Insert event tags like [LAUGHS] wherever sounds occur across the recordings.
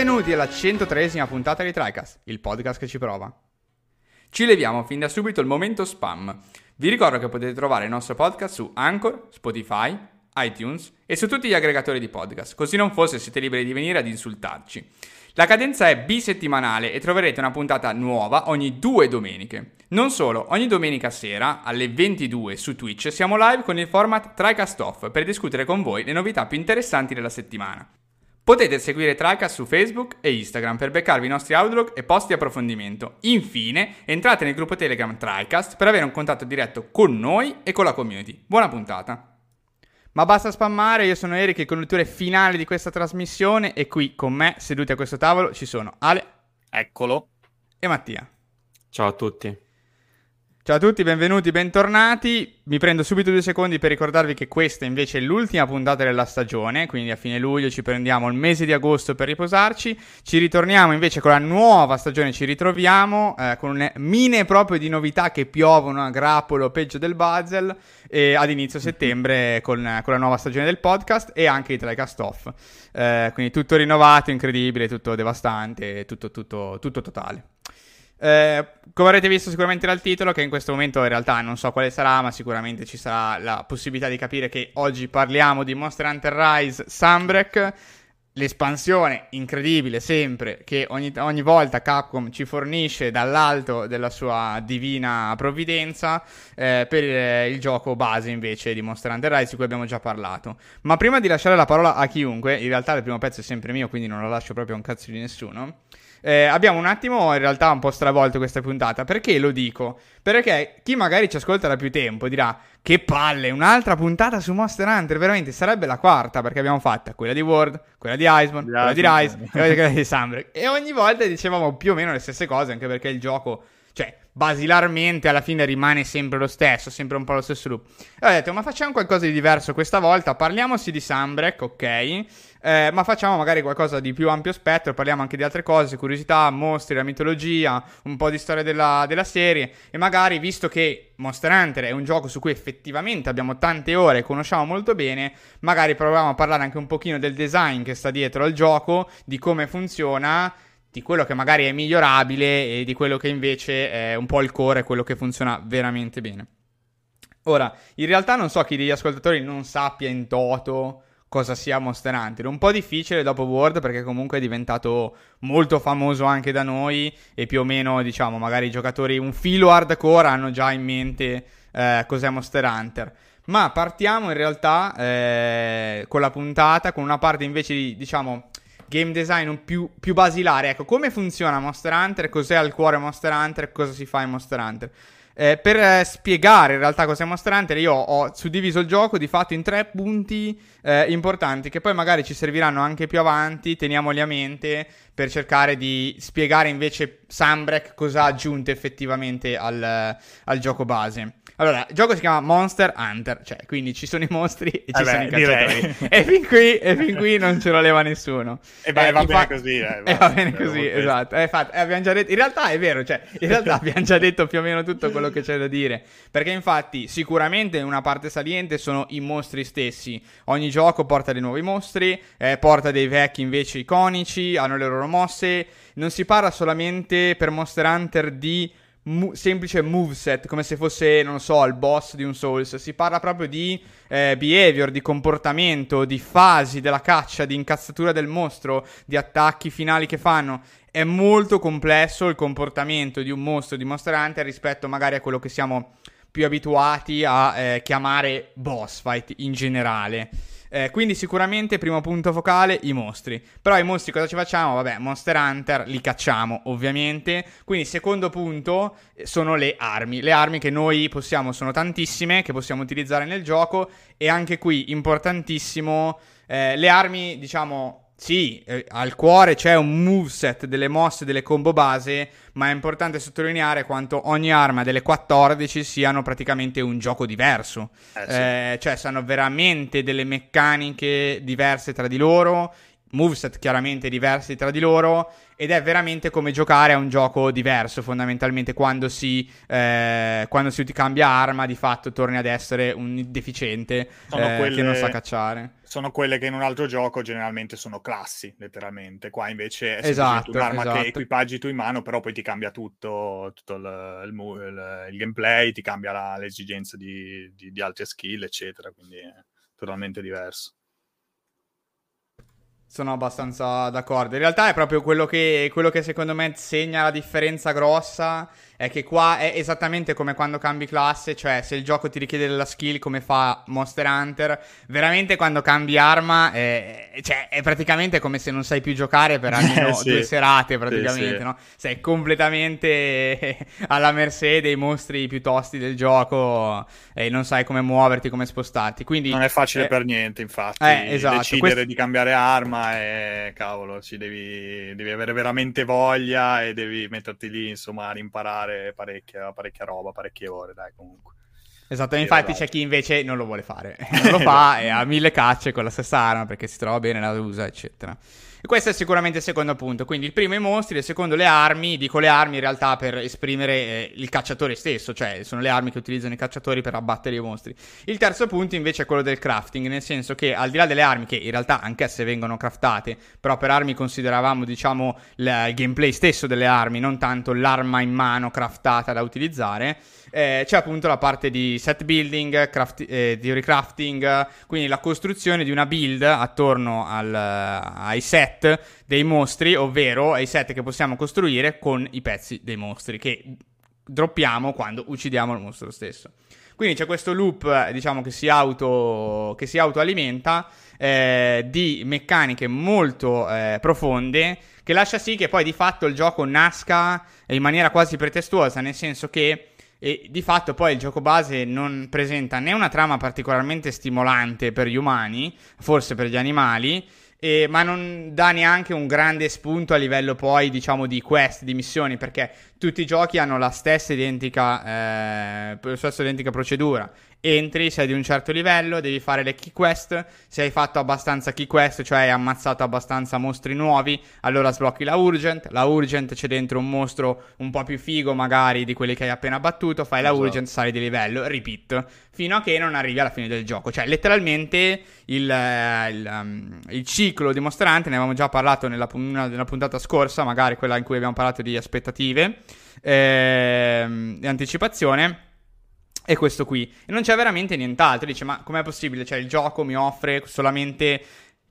Benvenuti alla 103esima puntata di TriCast, il podcast che ci prova. Ci leviamo fin da subito il momento spam. Vi ricordo che potete trovare il nostro podcast su Anchor, Spotify, iTunes e su tutti gli aggregatori di podcast, così non fosse siete liberi di venire ad insultarci. La cadenza è bisettimanale e troverete una puntata nuova ogni due domeniche. Non solo, ogni domenica sera alle 22 su Twitch siamo live con il format TriCast Off per discutere con voi le novità più interessanti della settimana. Potete seguire TriCast su Facebook e Instagram per beccarvi i nostri outlook e post di approfondimento. Infine, entrate nel gruppo Telegram TriCast per avere un contatto diretto con noi e con la community. Buona puntata! Ma basta spammare, io sono Eric, il conduttore finale di questa trasmissione e qui con me, seduti a questo tavolo, ci sono Ale. Eccolo. E Mattia. Ciao a tutti. Ciao a tutti, benvenuti, bentornati. Mi prendo subito due secondi per ricordarvi che questa invece è l'ultima puntata della stagione, quindi a fine luglio ci prendiamo il mese di agosto per riposarci. Ci ritorniamo invece con la nuova stagione, ci ritroviamo eh, con mine proprio di novità che piovono a grappolo peggio del Basel e ad inizio settembre con, con, la nuova stagione del podcast e anche i tre cast off. Eh, quindi tutto rinnovato, incredibile, tutto devastante, tutto, tutto, tutto totale. Eh, come avrete visto sicuramente dal titolo, che in questo momento in realtà non so quale sarà, ma sicuramente ci sarà la possibilità di capire che oggi parliamo di Monster Hunter Rise Sunbreak, l'espansione incredibile sempre che ogni, ogni, volta Capcom ci fornisce dall'alto della sua divina provvidenza eh, per eh, il gioco base invece di Monster Hunter Rise di cui abbiamo già parlato. Ma prima di lasciare la parola a chiunque, in realtà il primo pezzo è sempre mio, quindi non lo lascio proprio a un cazzo di nessuno. Eh, abbiamo un attimo in realtà un po' stravolto questa puntata. Perché lo dico? Perché chi magari ci ascolta da più tempo dirà che palle, un'altra puntata su Monster Hunter, veramente sarebbe la quarta perché abbiamo fatta quella di World, quella di Iceborne, quella di Rise e [LAUGHS] quella di Sunbreak. E ogni volta dicevamo più o meno le stesse cose, anche perché il gioco, cioè, basilarmente alla fine rimane sempre lo stesso, sempre un po' lo stesso loop. E ho detto, ma facciamo qualcosa di diverso questa volta, parliamoci di Sunbreak, ok? Eh, ma facciamo magari qualcosa di più ampio spettro, parliamo anche di altre cose, curiosità, mostri, la mitologia, un po' di storia della, della serie e magari visto che Monster Hunter è un gioco su cui effettivamente abbiamo tante ore e conosciamo molto bene, magari proviamo a parlare anche un pochino del design che sta dietro al gioco, di come funziona di quello che magari è migliorabile e di quello che invece è un po' il core, quello che funziona veramente bene. Ora, in realtà non so chi degli ascoltatori non sappia in toto cosa sia Monster Hunter. Un po' difficile dopo World perché comunque è diventato molto famoso anche da noi e più o meno, diciamo, magari i giocatori un filo hardcore hanno già in mente eh, cos'è Monster Hunter. Ma partiamo in realtà eh, con la puntata, con una parte invece di, diciamo, game design più, più basilare. Ecco, come funziona Monster Hunter, cos'è al cuore Monster Hunter cosa si fa in Monster Hunter. Eh, per eh, spiegare in realtà cos'è Monster Hunter, io ho suddiviso il gioco di fatto in tre punti eh, importanti che poi magari ci serviranno anche più avanti, teniamoli a mente per cercare di spiegare invece Sunbreak cosa ha aggiunto effettivamente al, al gioco base. Allora, il gioco si chiama Monster Hunter, cioè quindi ci sono i mostri e ci Vabbè, sono i cacciatori. e, fin qui, e fin qui non ce lo leva nessuno. E vai, eh, va, bene così, [LAUGHS] eh, va, va bene così. esatto. Eh, infatti, eh, detto, in realtà è vero, cioè, in realtà [LAUGHS] abbiamo già detto più o meno tutto quello che c'è da dire. Perché infatti, sicuramente una parte saliente sono i mostri stessi. Ogni gioco porta dei nuovi mostri, eh, porta dei vecchi invece iconici, hanno le loro mosse. Non si parla solamente per Monster Hunter di mu- semplice moveset, come se fosse, non so, il boss di un Souls. Si parla proprio di eh, behavior, di comportamento, di fasi della caccia, di incazzatura del mostro, di attacchi finali che fanno. È molto complesso il comportamento di un mostro di Monster Hunter rispetto magari a quello che siamo più abituati a eh, chiamare boss fight in generale. Eh, quindi sicuramente primo punto focale i mostri. Però i mostri cosa ci facciamo? Vabbè, Monster Hunter li cacciamo ovviamente. Quindi secondo punto eh, sono le armi. Le armi che noi possiamo sono tantissime, che possiamo utilizzare nel gioco e anche qui importantissimo eh, le armi diciamo sì, eh, al cuore c'è un moveset delle mosse, delle combo base, ma è importante sottolineare quanto ogni arma delle 14 siano praticamente un gioco diverso. Eh, sì. eh, cioè, sanno veramente delle meccaniche diverse tra di loro, moveset chiaramente diversi tra di loro ed è veramente come giocare a un gioco diverso fondamentalmente quando si, eh, quando si cambia arma di fatto torni ad essere un deficiente eh, quelle... che non sa cacciare sono quelle che in un altro gioco generalmente sono classi, letteralmente. Qua invece è esatto, un'arma esatto. che equipaggi tu in mano, però poi ti cambia tutto, tutto il, il, il, il, gameplay, ti cambia la, l'esigenza di, di, di altre skill, eccetera. Quindi è totalmente diverso. Sono abbastanza d'accordo. In realtà è proprio quello che, quello che secondo me segna la differenza grossa. È che qua è esattamente come quando cambi classe, cioè se il gioco ti richiede della skill come fa Monster Hunter, veramente quando cambi arma è, cioè, è praticamente come se non sai più giocare per almeno eh, sì. due serate praticamente, sì, no? Sei completamente [LAUGHS] alla mercé dei mostri più tosti del gioco e non sai come muoverti, come spostarti. Quindi, non è facile eh, per niente, infatti. Eh, esatto. Decidere Quest... di cambiare arma e cavolo, ci devi, devi, avere veramente voglia e devi metterti lì, insomma, a imparare parecchia, parecchia roba, parecchie ore, dai, comunque. Esatto, infatti c'è chi invece non lo vuole fare, [LAUGHS] non lo fa e ha mille cacce con la stessa arma perché si trova bene, la usa, eccetera. E questo è sicuramente il secondo punto. Quindi il primo i mostri, il secondo le armi. Dico le armi in realtà per esprimere eh, il cacciatore stesso, cioè sono le armi che utilizzano i cacciatori per abbattere i mostri. Il terzo punto invece è quello del crafting, nel senso che al di là delle armi, che in realtà anch'esse vengono craftate, però per armi consideravamo diciamo il gameplay stesso delle armi, non tanto l'arma in mano craftata da utilizzare eh, c'è appunto la parte di set building, craft, eh, theory crafting, quindi la costruzione di una build attorno al, ai set dei mostri, ovvero ai set che possiamo costruire con i pezzi dei mostri che droppiamo quando uccidiamo il mostro stesso. Quindi c'è questo loop, diciamo, che si, auto, che si autoalimenta eh, di meccaniche molto eh, profonde che lascia sì che poi di fatto il gioco nasca in maniera quasi pretestuosa, nel senso che e di fatto poi il gioco base non presenta né una trama particolarmente stimolante per gli umani, forse per gli animali, eh, ma non dà neanche un grande spunto a livello poi, diciamo, di quest, di missioni, perché tutti i giochi hanno la stessa identica, eh, la stessa identica procedura entri, sei di un certo livello, devi fare le key quest, se hai fatto abbastanza key quest, cioè hai ammazzato abbastanza mostri nuovi, allora sblocchi la urgent, la urgent c'è dentro un mostro un po' più figo magari di quelli che hai appena battuto, fai la esatto. urgent, sali di livello, repeat, fino a che non arrivi alla fine del gioco, cioè letteralmente il, eh, il, um, il ciclo dimostrante, ne avevamo già parlato nella, nella, puntata scorsa, magari quella in cui abbiamo parlato di aspettative eh, e anticipazione è questo qui. E non c'è veramente nient'altro. Dice, ma com'è possibile? Cioè, il gioco mi offre solamente.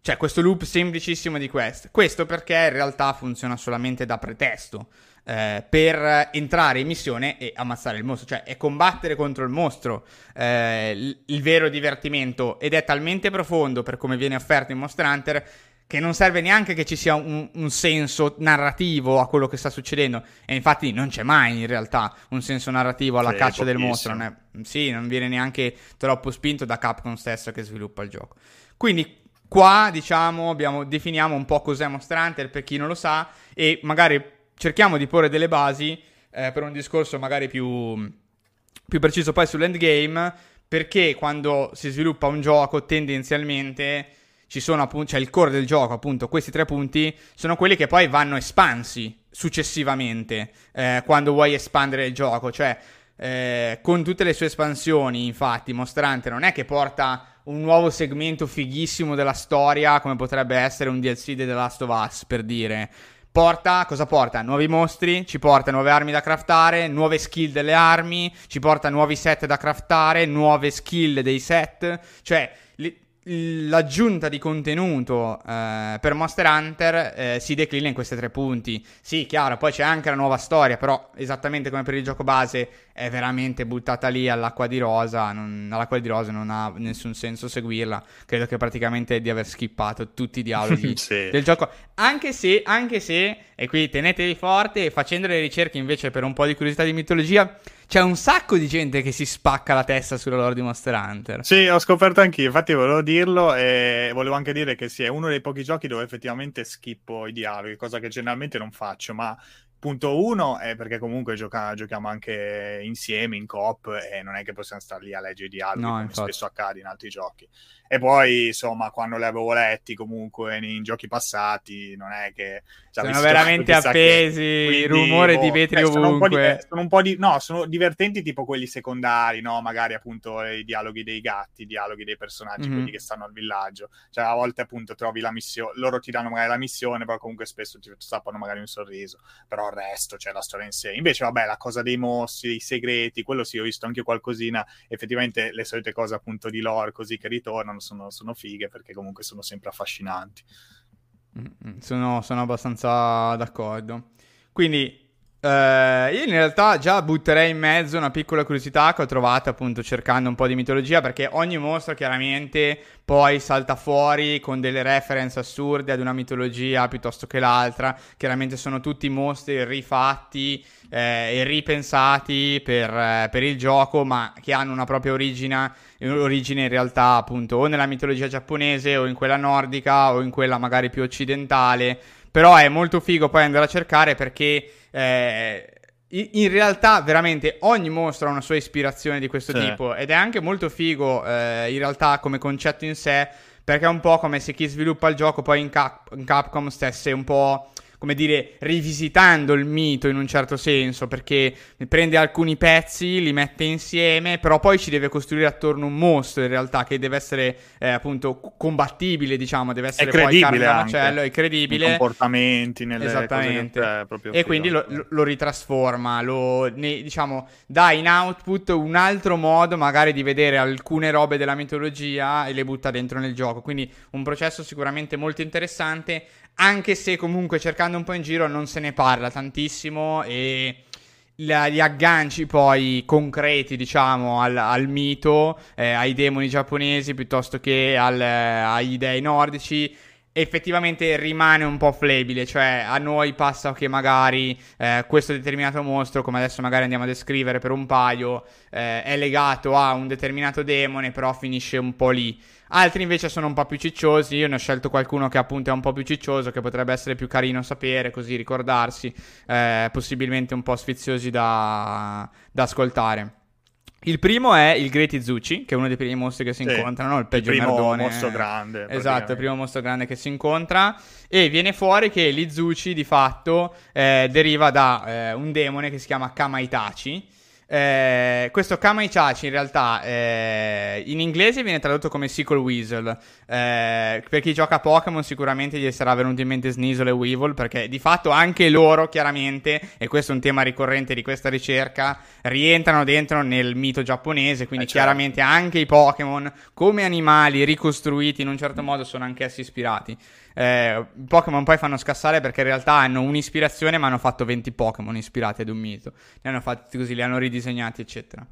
Cioè, questo loop semplicissimo di quest. Questo perché in realtà funziona solamente da pretesto. Eh, per entrare in missione e ammazzare il mostro, cioè è combattere contro il mostro eh, il, il vero divertimento ed è talmente profondo per come viene offerto in Monster Hunter che non serve neanche che ci sia un, un, senso narrativo a quello che sta succedendo. E infatti non c'è mai in realtà un senso narrativo alla sì, caccia del mostro. Non è, sì, non viene neanche troppo spinto da Capcom stesso che sviluppa il gioco. Quindi qua, diciamo, abbiamo, definiamo un po' cos'è Monster Hunter per chi non lo sa e magari cerchiamo di porre delle basi eh, per un discorso magari più, più preciso poi sull'endgame perché quando si sviluppa un gioco tendenzialmente ci sono appunto, cioè il core del gioco, appunto, questi tre punti sono quelli che poi vanno espansi successivamente eh, quando vuoi espandere il gioco, cioè eh, con tutte le sue espansioni, infatti, Monster Hunter non è che porta un nuovo segmento fighissimo della storia come potrebbe essere un DLC di The Last of Us, per dire. Porta, cosa porta? Nuovi mostri, ci porta nuove armi da craftare, nuove skill delle armi, ci porta nuovi set da craftare, nuove skill dei set, cioè l'aggiunta di contenuto eh, per Monster Hunter eh, si declina in questi tre punti. Sì, chiaro, poi c'è anche la nuova storia, però esattamente come per il gioco base è veramente buttata lì all'acqua di rosa. Non, all'acqua di rosa non ha nessun senso seguirla. Credo che praticamente di aver skippato tutti i dialoghi [LAUGHS] sì. del gioco. Anche se, anche se, e qui tenetevi forte, facendo le ricerche invece per un po' di curiosità di mitologia c'è un sacco di gente che si spacca la testa sulla lore di Monster Hunter. Sì, ho scoperto anch'io, infatti volevo dirlo e volevo anche dire che sì, è uno dei pochi giochi dove effettivamente schippo i dialoghi, cosa che generalmente non faccio, ma Punto uno è perché comunque gioca- giochiamo anche insieme in coop e non è che possiamo stare lì a leggere i dialoghi no, come infatti. spesso accade in altri giochi. E poi, insomma, quando li avevo letti comunque in giochi passati, non è che... Sono veramente appesi, il rumore boh, di vetri eh, ovunque. Sono un, di, sono un, po di, No, sono divertenti tipo quelli secondari, no? Magari appunto i dialoghi dei gatti, i dialoghi dei personaggi, mm-hmm. quelli che stanno al villaggio. Cioè, a volte appunto trovi la missione, loro ti danno magari la missione, però comunque spesso ti stappano magari un sorriso. Però il resto, cioè la storia in sé. Invece, vabbè, la cosa dei mostri, i segreti, quello sì, ho visto anche qualcosina. Effettivamente le solite cose appunto di lore così che ritornano sono, sono fighe perché comunque sono sempre affascinanti. Sono, sono abbastanza d'accordo. Quindi Uh, io in realtà già butterei in mezzo una piccola curiosità che ho trovato appunto cercando un po' di mitologia perché ogni mostro chiaramente poi salta fuori con delle reference assurde ad una mitologia piuttosto che l'altra. Chiaramente sono tutti mostri rifatti eh, e ripensati per, eh, per, il gioco ma che hanno una propria origine, origine in realtà appunto o nella mitologia giapponese o in quella nordica o in quella magari più occidentale. Però è molto figo poi andare a cercare perché eh, in realtà veramente ogni mostro ha una sua ispirazione di questo sì. tipo ed è anche molto figo eh, in realtà come concetto in sé perché è un po' come se chi sviluppa il gioco poi in, Cap- in Capcom stesse un po' come dire, rivisitando il mito in un certo senso, perché prende alcuni pezzi, li mette insieme, però poi ci deve costruire attorno un mostro in realtà che deve essere eh, appunto combattibile, diciamo, deve essere è poi carne da macello, è credibile. Nei comportamenti, nelle Esattamente. Cose, e quindi lo, lo, ritrasforma, lo, ne, diciamo, dà in output un altro modo magari di vedere alcune robe della mitologia e le butta dentro nel gioco, quindi un processo sicuramente molto interessante anche se comunque cercando un po' in giro non se ne parla tantissimo e gli agganci poi concreti, diciamo, al, al mito, eh, ai demoni giapponesi piuttosto che al, agli dei nordici, effettivamente rimane un po' flebile, cioè a noi passa che magari eh, questo determinato mostro, come adesso magari andiamo a descrivere per un paio, eh, è legato a un determinato demone, però finisce un po' lì. Altri invece sono un po' più cicciosi. Io ne ho scelto qualcuno che appunto è un po' più ciccioso, che potrebbe essere più carino sapere, così ricordarsi, eh, possibilmente un po' sfiziosi da, da ascoltare. Il primo è il Great Izuchi, che è uno dei primi mostri che si sì, incontrano, il peggio il primo merdone. mostro grande. Esatto, il primo mostro grande che si incontra. E viene fuori che l'Izuchi di fatto eh, deriva da eh, un demone che si chiama Kamaitachi eh, questo Kamaichachi in realtà eh, in inglese viene tradotto come Sequel Weasel. Eh, per chi gioca a Pokémon sicuramente gli sarà venuto in mente Sneasel e Weevil perché di fatto anche loro chiaramente, e questo è un tema ricorrente di questa ricerca, rientrano dentro nel mito giapponese, quindi eh, certo. chiaramente anche i Pokémon come animali ricostruiti in un certo modo sono anch'essi ispirati. Eh, Pokémon poi fanno scassare perché in realtà hanno un'ispirazione, ma hanno fatto 20 Pokémon ispirati ad un mito. Li hanno fatti così, li hanno ridisegnati, eccetera.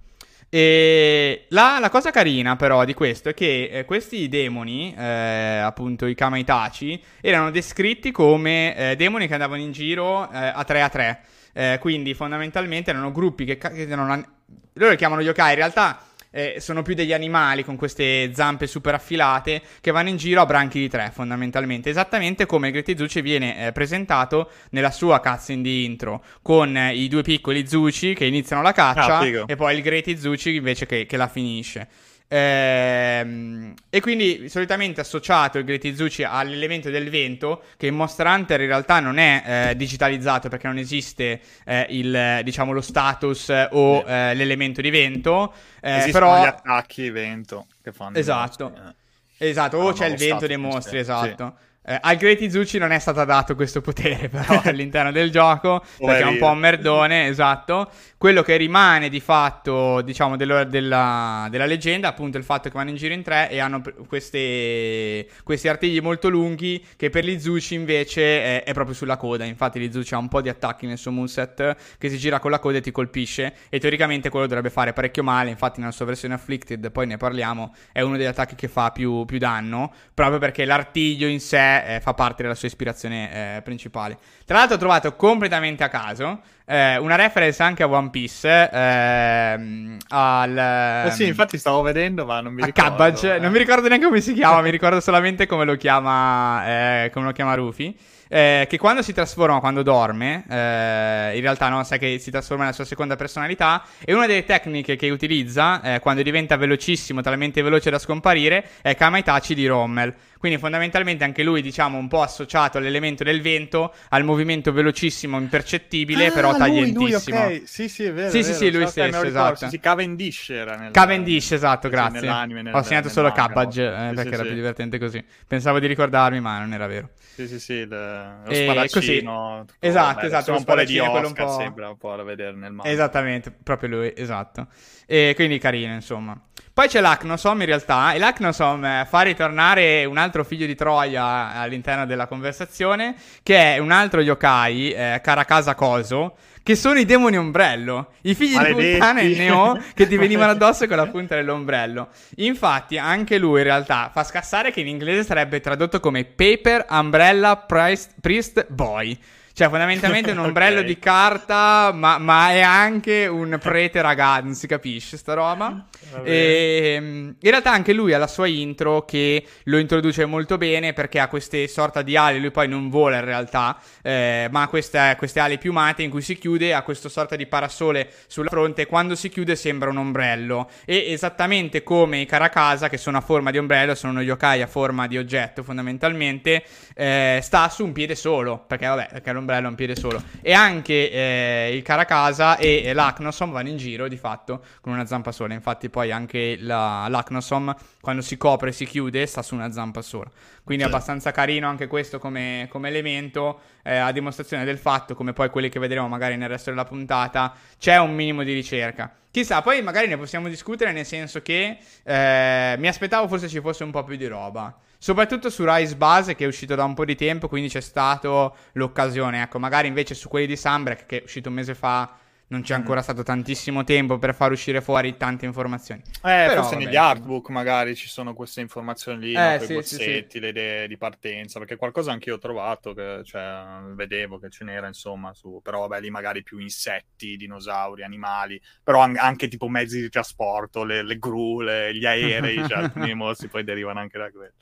E la, la, cosa carina però di questo è che eh, questi demoni, eh, appunto i Kamaitachi, erano descritti come eh, demoni che andavano in giro eh, a 3 a 3. Eh, quindi fondamentalmente erano gruppi che, che non, loro li chiamano yokai, in realtà eh, sono più degli animali con queste zampe super affilate che vanno in giro a branchi di tre fondamentalmente, esattamente come Great Zucci viene eh, presentato nella sua cutscene di intro, con eh, i due piccoli Zucci che iniziano la caccia ah, e poi il Great Zucci invece che, che la finisce. Ehm, e quindi solitamente associato il Great Izuchi all'elemento del vento, che in Monster Hunter in realtà non è eh, digitalizzato perché non esiste eh, il, diciamo, lo status o eh, l'elemento di vento. Eh, Esistono però... gli attacchi vento che fanno. Esatto. Eh. Esatto, o c'è il vento dei mostri, esatto. Sì. Eh, al Great Izuchi non è stato dato questo potere [LAUGHS] però all'interno del gioco, perché è un po' un merdone, esatto. Quello che rimane di fatto, diciamo, dello, della, della, leggenda, appunto il fatto che vanno in giro in tre e hanno queste, questi artigli molto lunghi che per l'Izuchi invece è, è, proprio sulla coda. Infatti l'Izuchi ha un po' di attacchi nel suo moveset che si gira con la coda e ti colpisce e teoricamente quello dovrebbe fare parecchio male, infatti nella sua versione Afflicted, poi ne parliamo, è uno degli attacchi che fa più, più danno, proprio perché l'artiglio in sé eh, fa parte della sua ispirazione eh, principale. Tra l'altro ho trovato completamente a caso eh, una reference anche a One Piece. Ehm, al, eh sì, infatti stavo vedendo, ma non mi ricordo. Cabbage, non mi ricordo neanche come si chiama, mi ricordo solamente come lo chiama, eh, come lo chiama Rufy. eh, che quando si trasforma, quando dorme, eh, in realtà no, sai che si trasforma nella sua seconda personalità, e una delle tecniche che utilizza eh, quando diventa velocissimo, talmente veloce da scomparire, è Kamaitachi di Rommel. Quindi fondamentalmente anche lui, diciamo, un po' associato all'elemento del vento, al movimento velocissimo, impercettibile, ah, però taglientissimo. Lui, okay. Sì, sì, è vero. Sì, è sì, sì, lui so stesso, esatto. Sì, Cavendish era nel... Cavendish, esatto, grazie. Nell'anime, nel, Ho segnato solo Cabbage, eh, sì, perché sì, era più divertente così. Pensavo di ricordarmi, ma non era vero. Sì, sì, sì, il, lo e spadaccino. Tutto, esatto, esatto, lo un po' di Oscar, un po'... sembra un po' da vedere nel manga. Esattamente, proprio lui, esatto. E quindi carino, insomma. Poi c'è l'Acnosom in realtà, e l'Acnosom eh, fa ritornare un altro figlio di Troia all'interno della conversazione, che è un altro yokai, eh, Karakasa Koso, che sono i demoni ombrello, i figli Maledetti. di puttana e Neo che ti [LAUGHS] venivano addosso con la punta dell'ombrello. Infatti, anche lui in realtà fa scassare che in inglese sarebbe tradotto come Paper Umbrella Priest, Priest Boy. Cioè, fondamentalmente un [LAUGHS] ombrello okay. di carta, ma, ma, è anche un prete ragazzo, non si capisce sta roba. E, ehm, in realtà anche lui ha la sua intro che lo introduce molto bene perché ha queste sorta di ali, lui poi non vola in realtà, eh, ma queste, queste, ali piumate in cui si chiude, ha questo sorta di parasole sulla fronte e quando si chiude sembra un ombrello. E esattamente come i Karakasa, che sono a forma di ombrello, sono uno yokai a forma di oggetto fondamentalmente, eh, sta su un piede solo, perché vabbè, perché l'ombrello ombrello a un piede solo. E anche eh, il Caracasa e, e l'Acnosom vanno in giro di fatto con una zampa sola. Infatti, poi anche la, l'Acnosom quando si copre e si chiude sta su una zampa sola. Quindi è abbastanza carino anche questo come, come elemento, eh, a dimostrazione del fatto, come poi quelli che vedremo magari nel resto della puntata, c'è un minimo di ricerca. Chissà, poi magari ne possiamo discutere nel senso che eh, mi aspettavo forse ci fosse un po' più di roba. Soprattutto su Rise Base che è uscito da un po' di tempo, quindi c'è stata l'occasione. Ecco, magari invece su quelli di Sunbreak che è uscito un mese fa non c'è ancora stato tantissimo tempo per far uscire fuori tante informazioni. Eh, Però, forse vabbè, negli artbook magari ci sono queste informazioni lì, eh, no, sì, bozzetti, sì, le idee di partenza, perché qualcosa anche io ho trovato, che, cioè, vedevo che ce n'era, insomma, su, però vabbè, lì magari più insetti, dinosauri, animali, però an- anche tipo mezzi di trasporto, le, le gru, le, gli aerei, cioè alcuni [LAUGHS] mostri poi derivano anche da quello.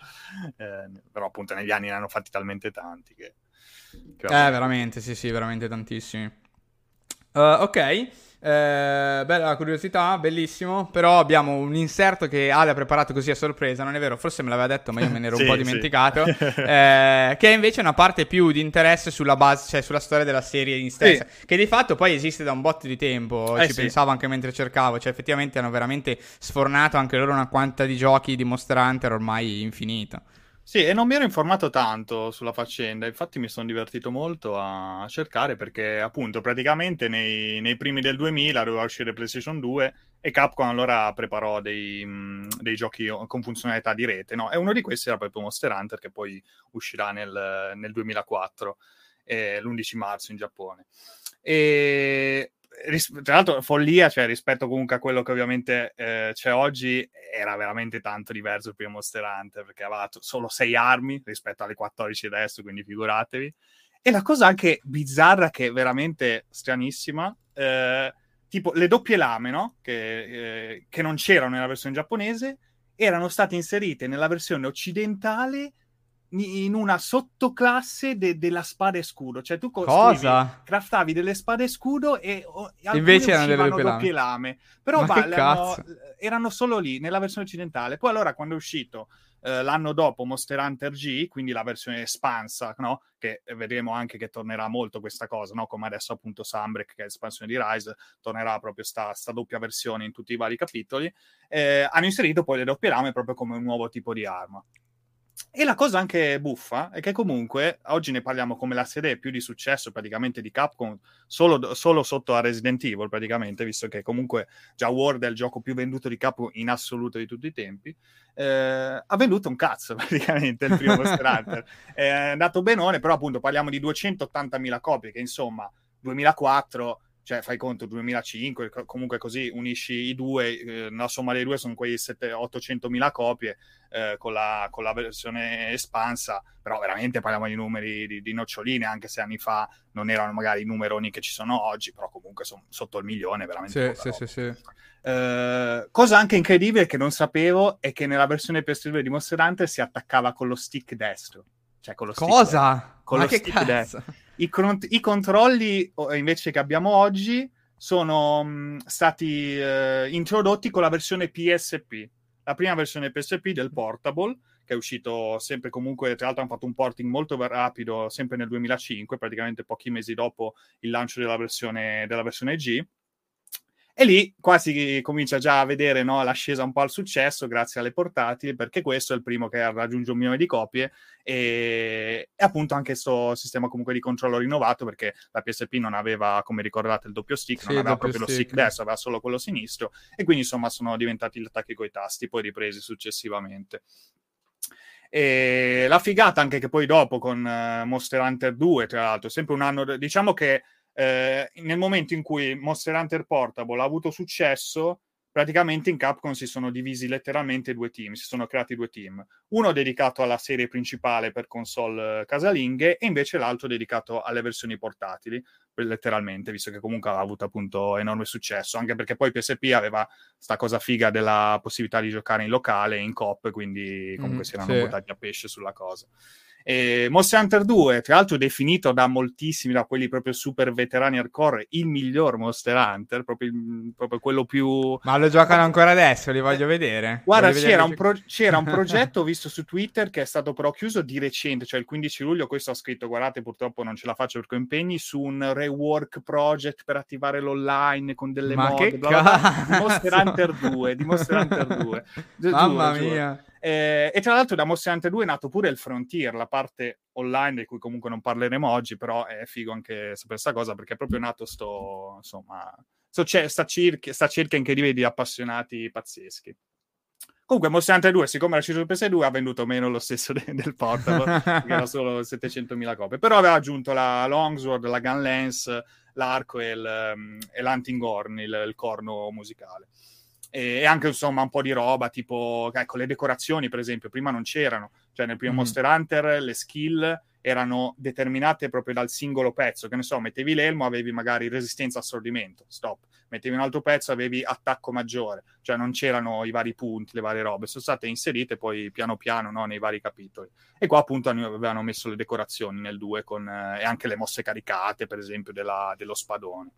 Eh, però appunto negli anni ne hanno fatti talmente tanti che... che eh, veramente, sì, sì, veramente tantissimi. Uh, ok, eh, bella curiosità, bellissimo. Però abbiamo un inserto che Ale ha preparato così a sorpresa. Non è vero, forse me l'aveva detto, ma io me ne ero [LAUGHS] sì, un po' dimenticato. Sì. [LAUGHS] eh, che è invece una parte più di interesse sulla base, cioè sulla storia della serie in stessa. Sì. Che di fatto poi esiste da un botto di tempo. Eh, Ci pensavo anche mentre cercavo. Cioè, effettivamente hanno veramente sfornato anche loro una quantità di giochi di Monster Hunter ormai infinita. Sì, e non mi ero informato tanto sulla faccenda, infatti mi sono divertito molto a cercare perché appunto praticamente nei, nei primi del 2000 doveva uscire PlayStation 2 e Capcom allora preparò dei, dei giochi con funzionalità di rete, no? E uno di questi era proprio Monster Hunter che poi uscirà nel, nel 2004, eh, l'11 marzo in Giappone. E ris- tra l'altro follia, cioè rispetto comunque a quello che ovviamente eh, c'è oggi, era veramente tanto diverso il primo Monster Hunter, perché aveva t- solo 6 armi rispetto alle 14 adesso, quindi figuratevi. E la cosa anche bizzarra, che è veramente stranissima, eh, tipo le doppie lame, no? Che, eh, che non c'erano nella versione giapponese, erano state inserite nella versione occidentale in una sottoclasse de- della spada e scudo. Cioè, tu Cosa? craftavi delle spade e scudo e oh, invece erano delle doppie, lame. lame. Però va, erano, erano, solo lì, nella versione occidentale. Poi allora, quando è uscito eh, l'anno dopo Monster Hunter G, quindi la versione espansa, no? Che vedremo anche che tornerà molto questa cosa, no? Come adesso appunto Sunbreak, che è l'espansione di Rise, tornerà proprio sta, sta doppia versione in tutti i vari capitoli. Eh, hanno inserito poi le doppie lame proprio come un nuovo tipo di arma. E la cosa anche buffa è che comunque oggi ne parliamo come la serie più di successo praticamente di Capcom solo, solo, sotto a Resident Evil praticamente, visto che comunque già World è il gioco più venduto di Capcom in assoluto di tutti i tempi, eh, ha venduto un cazzo [LAUGHS] praticamente il primo Monster Hunter. È andato benone, però appunto parliamo di 280.000 copie che insomma 2004 cioè fai conto 2005, comunque così unisci i due, eh, la somma dei due sono quei 800 mila copie eh, con, la, con, la, versione espansa, però veramente parliamo di numeri di, di, noccioline, anche se anni fa non erano magari i numeroni che ci sono oggi, però comunque sono sotto il milione, veramente. Sì, sì, sì. Eh, cosa anche incredibile che non sapevo è che nella versione PS2 di Monster Hunter si attaccava con lo stick destro. Cioè con lo Cosa? Con Ma lo che cazzo? I, con- I, controlli invece che abbiamo oggi sono mh, stati eh, introdotti con la versione PSP, la prima versione PSP del Portable, che è uscito sempre comunque, tra l'altro hanno fatto un porting molto rapido, sempre nel 2005, praticamente pochi mesi dopo il lancio della versione, della versione G. E lì quasi comincia già a vedere no, l'ascesa un po' al successo grazie alle portatili, perché questo è il primo che raggiunge un milione di copie e, e appunto anche questo sistema comunque di controllo rinnovato perché la PSP non aveva, come ricordate, il doppio stick, sì, non aveva proprio stick. lo stick destro, aveva solo quello sinistro e quindi insomma sono diventati gli attacchi coi tasti, poi ripresi successivamente. E la figata anche che poi dopo con uh, Monster Hunter 2, tra l'altro, sempre un anno, diciamo che eh, nel momento in cui Monster Hunter Portable ha avuto successo, praticamente in Capcom si sono divisi letteralmente due team, si sono creati due team. Uno dedicato alla serie principale per console eh, casalinghe e invece l'altro dedicato alle versioni portatili, letteralmente, visto che comunque ha avuto appunto enorme successo, anche perché poi PSP aveva sta cosa figa della possibilità di giocare in locale, in coop, quindi comunque mm, si erano sì. buttati a pesce sulla cosa. E Monster Hunter 2, tra l'altro definito da moltissimi, da quelli proprio super veterani hardcore, il miglior Monster Hunter, proprio, proprio quello più... Ma lo giocano ancora adesso, li voglio vedere. Guarda, voglio c'era, vedere... Un pro- c'era, un [LAUGHS] progetto visto su Twitter che è stato però chiuso di recente, cioè il 15 luglio, questo ho scritto, guardate purtroppo non ce la faccio perché ho impegni, su un rework project per attivare l'online con delle Ma mod, che bla bla, [LAUGHS] di Monster Hunter 2, di Monster Hunter 2. Mamma giuro, mia. Giuro. Eh, e tra l'altro da Hunter 2 è nato pure il Frontier, la parte online di cui comunque non parleremo oggi, però è figo anche sapere questa cosa perché è proprio nato sto, insomma, sto, c'è, sta, circa, sta cerca incredibile di appassionati pazzeschi. Comunque Hunter 2, siccome era uscito su PS2, ha venduto meno lo stesso de- del portable, [LAUGHS] che era solo 700.000 copie. Però aveva aggiunto la Longsword, la Gun Lance, l'arco e, il, um, e l'Hunting Horn, il, il corno musicale e anche insomma un po' di roba tipo ecco le decorazioni per esempio prima non c'erano. Cioè nel primo mm. Monster Hunter le skill erano determinate proprio dal singolo pezzo. Che ne so mettevi l'elmo avevi magari resistenza assorbimento stop. Mettevi un altro pezzo avevi attacco maggiore. Cioè non c'erano i vari punti le varie robe. Sono state inserite poi piano piano no, nei vari capitoli. E qua appunto avevano messo le decorazioni nel 2 con eh, e anche le mosse caricate per esempio della, dello spadone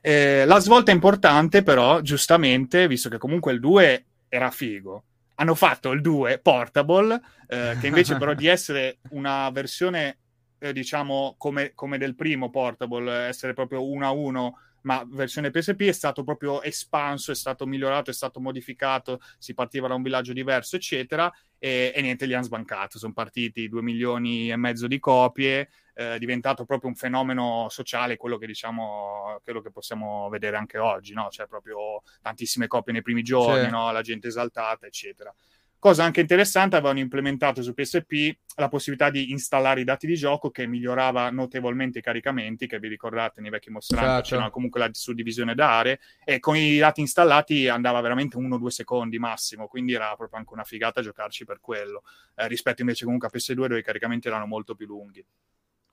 eh, la svolta importante, però, giustamente, visto che comunque il 2 era figo, hanno fatto il 2 portable, eh, che invece però di essere una versione, eh, diciamo, come, come, del primo portable, essere proprio 1 a 1 ma versione PSP è stato proprio espanso, è stato migliorato, è stato modificato, si partiva da un villaggio diverso, eccetera, e, e niente, li hanno sbancato, sono partiti 2 milioni e mezzo di copie, eh, è diventato proprio un fenomeno sociale, quello che diciamo, quello che possiamo vedere anche oggi, no? Cioè proprio tantissime copie nei primi giorni, sì. no? La gente esaltata, eccetera. Cosa anche interessante, avevano implementato su PSP la possibilità di installare i dati di gioco che migliorava notevolmente i caricamenti, che vi ricordate nei vecchi mostranti certo. c'era comunque la suddivisione d'aree, e con i dati installati andava veramente uno o due secondi massimo, quindi era proprio anche una figata giocarci per quello, eh, rispetto invece comunque a PS2 dove i caricamenti erano molto più lunghi.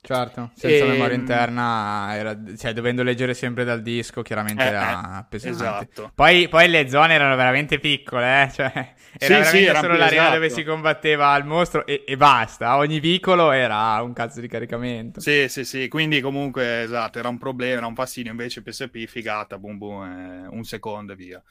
Certo, senza e... memoria interna, era, cioè dovendo leggere sempre dal disco, chiaramente eh, era eh, pesante. Esatto. Poi, poi, le zone erano veramente piccole, eh? cioè, era sì, veramente sì, solo l'area esatto. dove si combatteva il mostro e, e, basta. Ogni vicolo era un cazzo di caricamento. Sì, sì, sì, quindi comunque, esatto, era un problema, era un fastidio, invece PSP, figata, boom boom, eh, un secondo e via.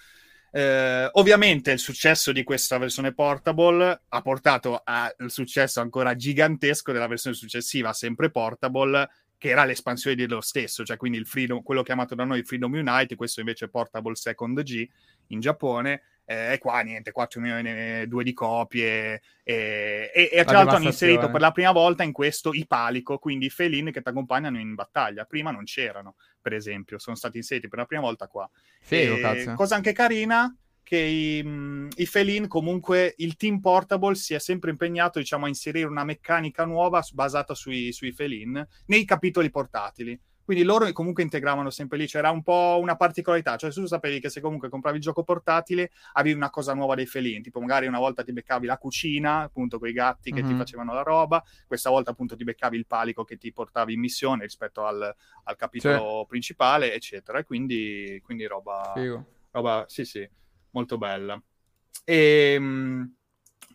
Eh, ovviamente il successo di questa versione portable ha portato al successo ancora gigantesco della versione successiva, sempre portable, che era l'espansione dello stesso, cioè quindi il Freedom, quello chiamato da noi Freedom Unite, questo invece è Portable Second G in Giappone, eh, e qua niente, 4 milioni e 2 di copie e, e, e tra l'altro hanno inserito per la prima volta in questo i palico, quindi i felin che ti accompagnano in battaglia, prima non c'erano per esempio, sono stati inseriti per la prima volta qua. Figo, cazzo. Cosa anche carina, che i, mh, i Felin comunque il team portable si è sempre impegnato diciamo a inserire una meccanica nuova basata sui, sui Felin nei capitoli portatili quindi loro comunque integravano sempre lì, c'era un po' una particolarità, cioè tu sapevi che se comunque compravi il gioco portatile avevi una cosa nuova dei felini, tipo magari una volta ti beccavi la cucina, appunto con i gatti che mm-hmm. ti mhm. facevano la roba, questa volta appunto ti beccavi il palico che ti portavi in missione rispetto al, al capitolo sì. principale, eccetera, e quindi, quindi roba, roba, sì sì, molto bella. E, ehm,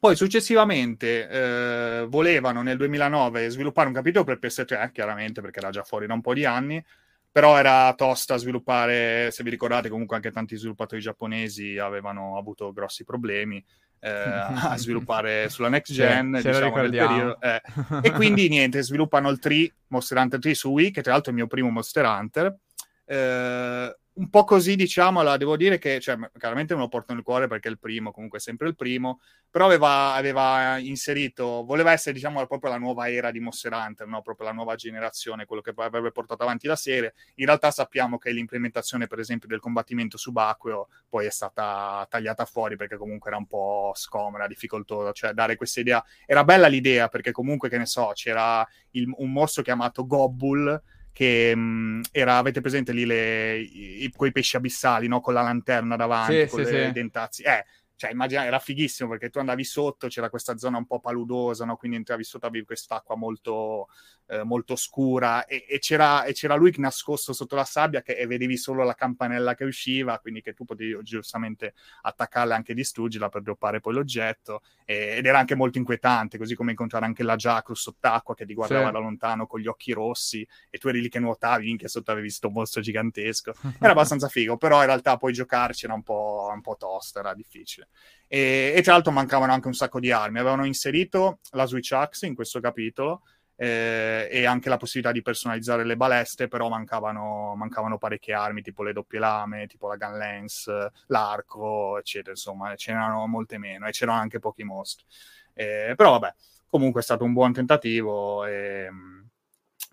Poi successivamente eh, volevano nel 2009 sviluppare un capitolo per PS3, chiaramente perché era già fuori da un po' di anni, però era tosta sviluppare, se vi ricordate comunque anche tanti sviluppatori giapponesi avevano avuto grossi problemi eh, [LAUGHS] a sviluppare sulla next gen, sì, diciamo, periodo. Eh. E [LAUGHS] quindi niente, sviluppano il 3, Monster Hunter 3 su Wii, che tra l'altro è il mio primo Monster Hunter. Eh, un po' così, diciamola, devo dire che, cioè, chiaramente me lo porto nel cuore perché è il primo, comunque è sempre il primo, però aveva, aveva inserito, voleva essere, diciamo, proprio la nuova era di Monster Hunter, no? proprio la nuova generazione, quello che poi avrebbe portato avanti la serie. In realtà sappiamo che l'implementazione, per esempio, del combattimento subacqueo poi è stata tagliata fuori perché comunque era un po' scomoda, difficoltosa, cioè dare questa idea. Era bella l'idea perché comunque, che ne so, c'era il, un mostro chiamato Gobble, che mh, mm, era, avete presente lì le, i, quei pesci abissali, no? Con la lanterna davanti, sì, con sì, le sì. dentazzi. Eh, cioè, immagina, era fighissimo perché tu andavi sotto, c'era questa zona un po' paludosa, no? Quindi entravi sotto, avevi quest'acqua molto, eh, molto scura e, e, c'era, e, c'era, lui nascosto sotto la sabbia che, e vedevi solo la campanella che usciva, quindi che tu potevi giustamente attaccarla e anche distruggerla per droppare poi l'oggetto e, ed era anche molto inquietante, così come incontrare anche la Jacrus sott'acqua che ti guardava sì. da lontano con gli occhi rossi e tu eri lì che nuotavi, minchia sotto avevi visto un mostro gigantesco. [LAUGHS] Era abbastanza figo, però in realtà poi giocarci era un po', un po tosta, era difficile. E, e tra l'altro mancavano anche un sacco di armi, avevano inserito la Switch Axe in questo capitolo eh, e anche la possibilità di personalizzare le baleste, però mancavano, mancavano, parecchie armi, tipo le doppie lame, tipo la gun lance, l'arco, eccetera, insomma, ce n'erano molte meno e c'erano anche pochi mostri. Eh, però vabbè, comunque è stato un buon tentativo e,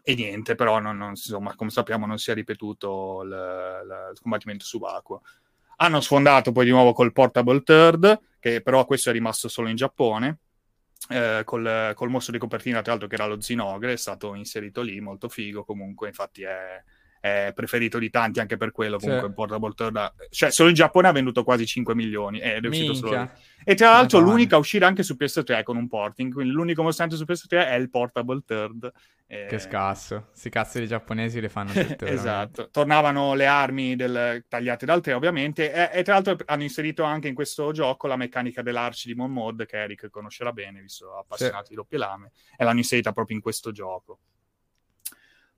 e niente, però non, non, insomma, come sappiamo non si è ripetuto il, il, il combattimento subacqueo. Hanno sfondato poi di nuovo col Portable Third, che però questo è rimasto solo in Giappone, eh, col, col, mostro di copertina, tra l'altro che era lo Zinogre, è stato inserito lì, molto figo. Comunque, infatti è, è preferito di tanti anche per quello, comunque sì. Portable Turtle, cioè solo in Giappone ha venduto quasi 5 milioni ed è uscito solo e tra l'altro l'unica a uscire anche su PS3 con un porting, quindi l'unico mostrante su PS3 è il Portable Third. Eh... Che scasso, si cazzo di giapponesi le fanno [LAUGHS] tutte. esatto, tornavano le armi del... tagliate dal 3 ovviamente e, e, tra l'altro hanno inserito anche in questo gioco la meccanica dell'Arch di Mon Mod che Eric conoscerà bene, visto appassionato sì. di doppie lame, e l'hanno inserita proprio in questo gioco.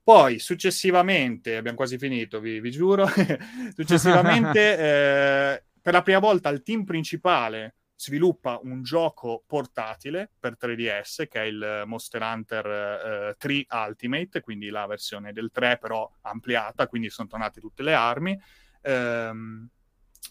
Poi successivamente, abbiamo quasi finito, vi, vi giuro, [LAUGHS] successivamente [LAUGHS] eh, per la prima volta il team principale sviluppa un gioco portatile per 3DS che è il Monster Hunter eh, 3 Ultimate, quindi la versione del 3 però ampliata, quindi sono tornate tutte le armi ehm,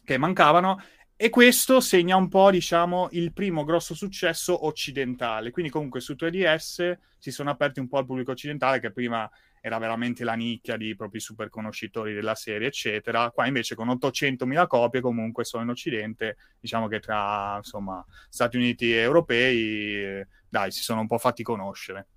che mancavano e questo segna un po', diciamo, il primo grosso successo occidentale. Quindi comunque su 3DS si sono aperti un po' al pubblico occidentale che prima era veramente la nicchia di propri super conoscitori della serie, eccetera. Qua invece con 800.000 copie comunque solo in Occidente, diciamo che tra insomma Stati Uniti e europei, dai, si sono un po' fatti conoscere.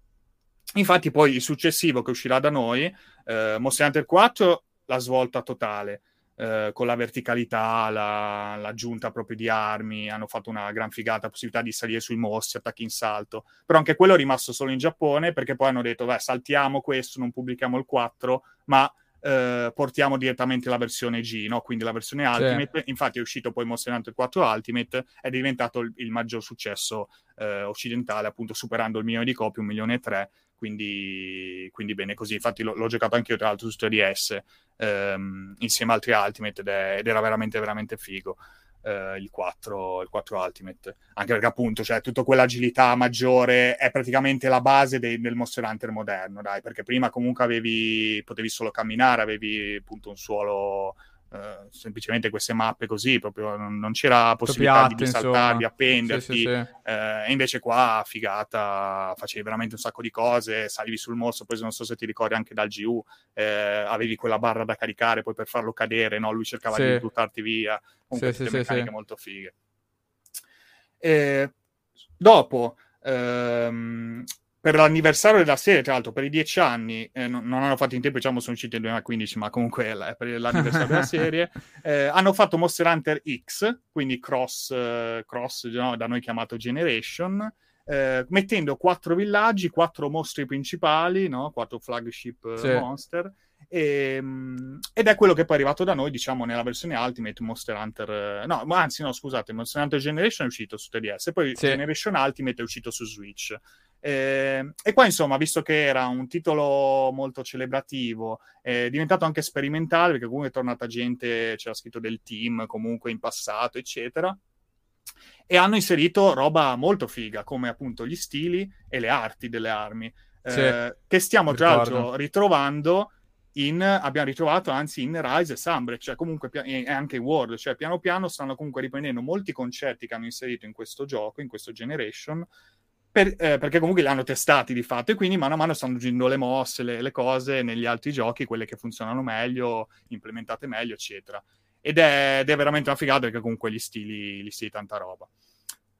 Infatti poi il successivo che uscirà da noi, eh, Monster Hunter 4, la svolta totale eh, con la verticalità, la, l'aggiunta proprio di armi, hanno fatto una gran figata, possibilità di salire sui mostri, attacchi in salto, però anche quello è rimasto solo in Giappone perché poi hanno detto, beh, saltiamo questo, non pubblichiamo il 4, ma eh, portiamo direttamente la versione G, no? quindi la versione Ultimate. Sì. Infatti è uscito poi Monster Hunter 4 Ultimate è diventato il, il maggior successo eh, occidentale, appunto superando il milione di copie, un milione e tre, quindi, quindi bene così. Infatti l'ho, l'ho giocato anche io tra l'altro su 3DS ehm, insieme a altri Ultimate ed, è, ed, era veramente veramente figo. Uh, il, 4, il 4 Ultimate anche perché appunto cioè, tutta quell'agilità maggiore è praticamente la base dei, del Monster Hunter moderno dai perché prima comunque avevi potevi solo camminare avevi appunto un suolo Uh, semplicemente queste mappe così, proprio non, non c'era possibilità piatte, di saltarli, di appenderti. Sì, sì, sì. Uh, e invece qua, figata, facevi veramente un sacco di cose, salivi sul mostro, poi non so se ti ricordi anche dal GU, eh, avevi quella barra da caricare, poi per farlo cadere, no? lui cercava di buttarti via. Comunque, sì, meccaniche molto fighe. E dopo, ehm, per l'anniversario della serie, tra l'altro per i dieci anni, eh, non, non, hanno fatto in tempo, diciamo sono usciti nel 2015, ma comunque è per l'anniversario della [LAUGHS] serie, eh, hanno fatto Monster Hunter X, quindi cross, eh, cross no, da noi chiamato Generation, eh, mettendo quattro villaggi, quattro mostri principali, no? quattro flagship eh, sì. monster, E, ehm, ed è quello che poi è arrivato da noi, diciamo, nella versione Ultimate Monster Hunter. No, anzi, no, scusate, Monster Hunter Generation è uscito su 3DS, poi sì. Generation Ultimate è uscito su Switch. Eh, e qua, insomma, visto che era un titolo molto celebrativo, è diventato anche sperimentale, perché comunque è tornata gente, c'era scritto del team comunque in passato, eccetera. E hanno inserito roba molto figa, come appunto gli stili e le arti delle armi, sì, eh, che stiamo tra l'altro ritrovando in, abbiamo ritrovato anzi in Rise e Sunbreak, cioè comunque e anche in World, cioè piano piano stanno comunque riprendendo molti concetti che hanno inserito in questo gioco, in questo generation, per, eh, perché comunque li hanno testati di fatto e quindi mano a mano stanno aggiungendo le mosse, le, le, cose negli altri giochi, quelle che funzionano meglio, implementate meglio, eccetera. Ed è, ed è veramente una figata perché comunque gli stili, gli stili tanta roba.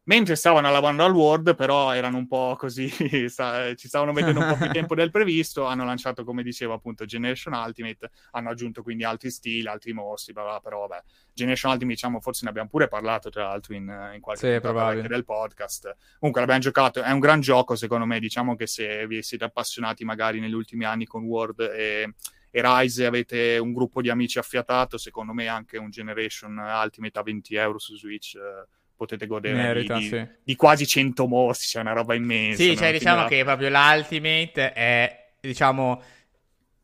Mentre stavano lavorando al World, però erano un po' così, [LAUGHS] ci stavano mettendo un po' più tempo del previsto, hanno lanciato, come dicevo, appunto Generation Ultimate, hanno aggiunto quindi altri stili, altri mostri, bla bla, però vabbè, Generation Ultimate, diciamo, forse ne abbiamo pure parlato, tra l'altro, in, in qualche sì, del podcast. Comunque l'abbiamo giocato, è un gran gioco, secondo me, diciamo che se vi siete appassionati magari negli ultimi anni con World e e Rise avete un gruppo di amici affiatato, secondo me anche un Generation Ultimate a 20 euro su Switch eh, potete godere Merita, di, sì. di, quasi 100 mossi, cioè una roba immensa. Sì, cioè diciamo che proprio l'Ultimate è, diciamo,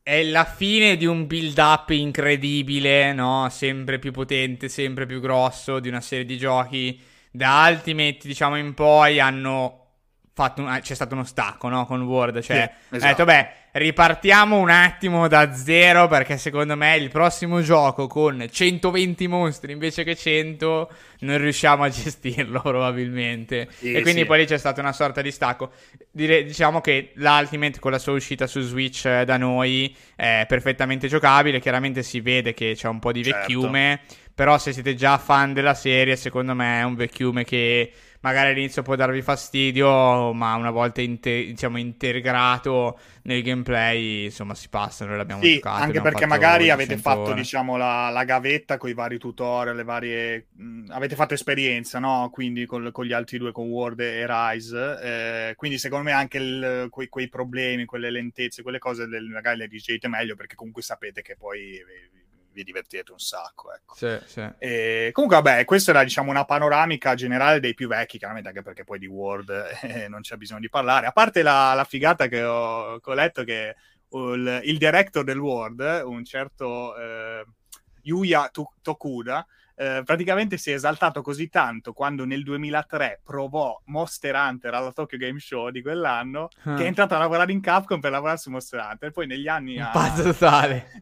è la fine di un build up incredibile, no? Sempre più potente, sempre più grosso di una serie di giochi. Da Ultimate, diciamo, in poi hanno un, c'è stato uno stacco no? con Word. Cioè, sì, esatto. detto, beh, ripartiamo un attimo da zero perché secondo me il prossimo gioco con 120 mostri invece che 100 non riusciamo a gestirlo [LAUGHS] probabilmente. Sì, e quindi sì. poi lì c'è stata una sorta di stacco. Dire, diciamo che l'Ultimate con la sua uscita su Switch eh, da noi è perfettamente giocabile. Chiaramente si vede che c'è un po' di certo. vecchiume. Però se siete già fan della serie, secondo me è un vecchiume che magari all'inizio può darvi fastidio, ma una volta inte- diciamo, integrato nel gameplay, insomma, si passa. Noi l'abbiamo sì, giocato. Anche perché magari avete fatto, diciamo, la, la, gavetta con i vari tutorial, le varie. Mh, avete fatto esperienza, no? Quindi con, con, gli altri due, con Word e Rise. Eh, quindi, secondo me, anche il, quei, quei, problemi, quelle lentezze, quelle cose, magari le digerite meglio perché comunque sapete che poi vi divertirete un sacco. Ecco. Sì, sì. E, comunque, vabbè, questa era diciamo una panoramica generale dei più vecchi, chiaramente anche perché poi di Word [LAUGHS] eh, non c'è bisogno di parlare. A parte la, la figata che ho, che ho, letto che il, il director del Word, un certo eh, Yuya Tokuda, eh, praticamente si è esaltato così tanto quando nel 2003 provò Monster Hunter alla Tokyo Game Show di quell'anno ah. che è entrato a lavorare in Capcom per lavorare su Monster Hunter. Poi negli anni ha,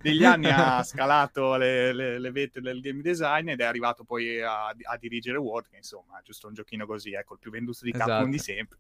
negli anni ha [LAUGHS] scalato le, le, le, vette del game design ed è arrivato poi a, a dirigere World, che insomma è giusto un giochino così, ecco, il più venduto di Capcom esatto. di sempre.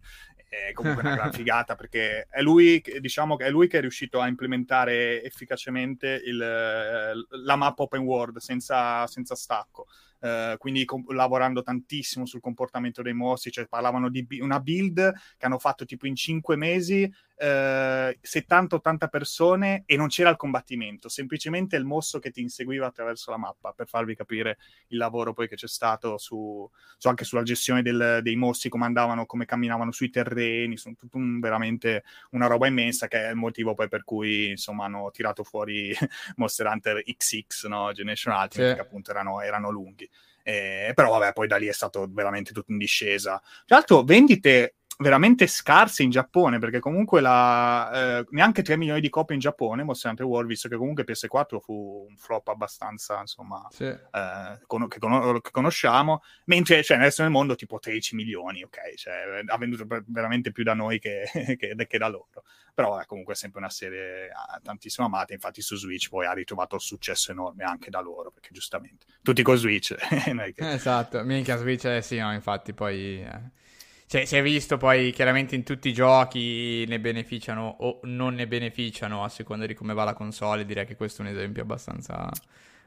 È comunque una gran figata perché è lui, diciamo, è lui che è riuscito a implementare efficacemente il, la mappa open world senza, senza stacco. Uh, quindi com- lavorando tantissimo sul comportamento dei mostri, cioè parlavano di bi- una build che hanno fatto tipo in 5 mesi eh, 70-80 persone e non c'era il combattimento, semplicemente il mostro che ti inseguiva attraverso la mappa per farvi capire il lavoro poi che c'è stato su, su anche sulla gestione del, dei mostri, come andavano, come camminavano sui terreni, sono tutto un, veramente una roba immensa che è il motivo poi per cui insomma hanno tirato fuori [LAUGHS] Monster Hunter XX, no? Generation Ultimate, sì. che appunto erano, erano lunghi. Eh, però vabbè, poi da lì è stato veramente tutto in discesa. Tra l'altro, vendite veramente scarse in Giappone, perché comunque la, eh, neanche 3 milioni di copie in Giappone, Monster Hunter World, visto che comunque PS4 fu un flop abbastanza, insomma, sì. eh, con- che, con- che, conosciamo, mentre cioè, nel resto del mondo tipo 13 milioni, ok? Cioè, ha venduto veramente più da noi che, [LAUGHS] che, che da loro. Però è comunque sempre una serie tantissimo amata, infatti su Switch poi ha ritrovato un successo enorme anche da loro, perché giustamente tutti con Switch. [LAUGHS] esatto, minchia Switch, eh, sì, no, infatti poi... Eh cioè, si è visto poi chiaramente in tutti i giochi ne beneficiano o non ne beneficiano a seconda di come va la console. Direi che questo è un esempio abbastanza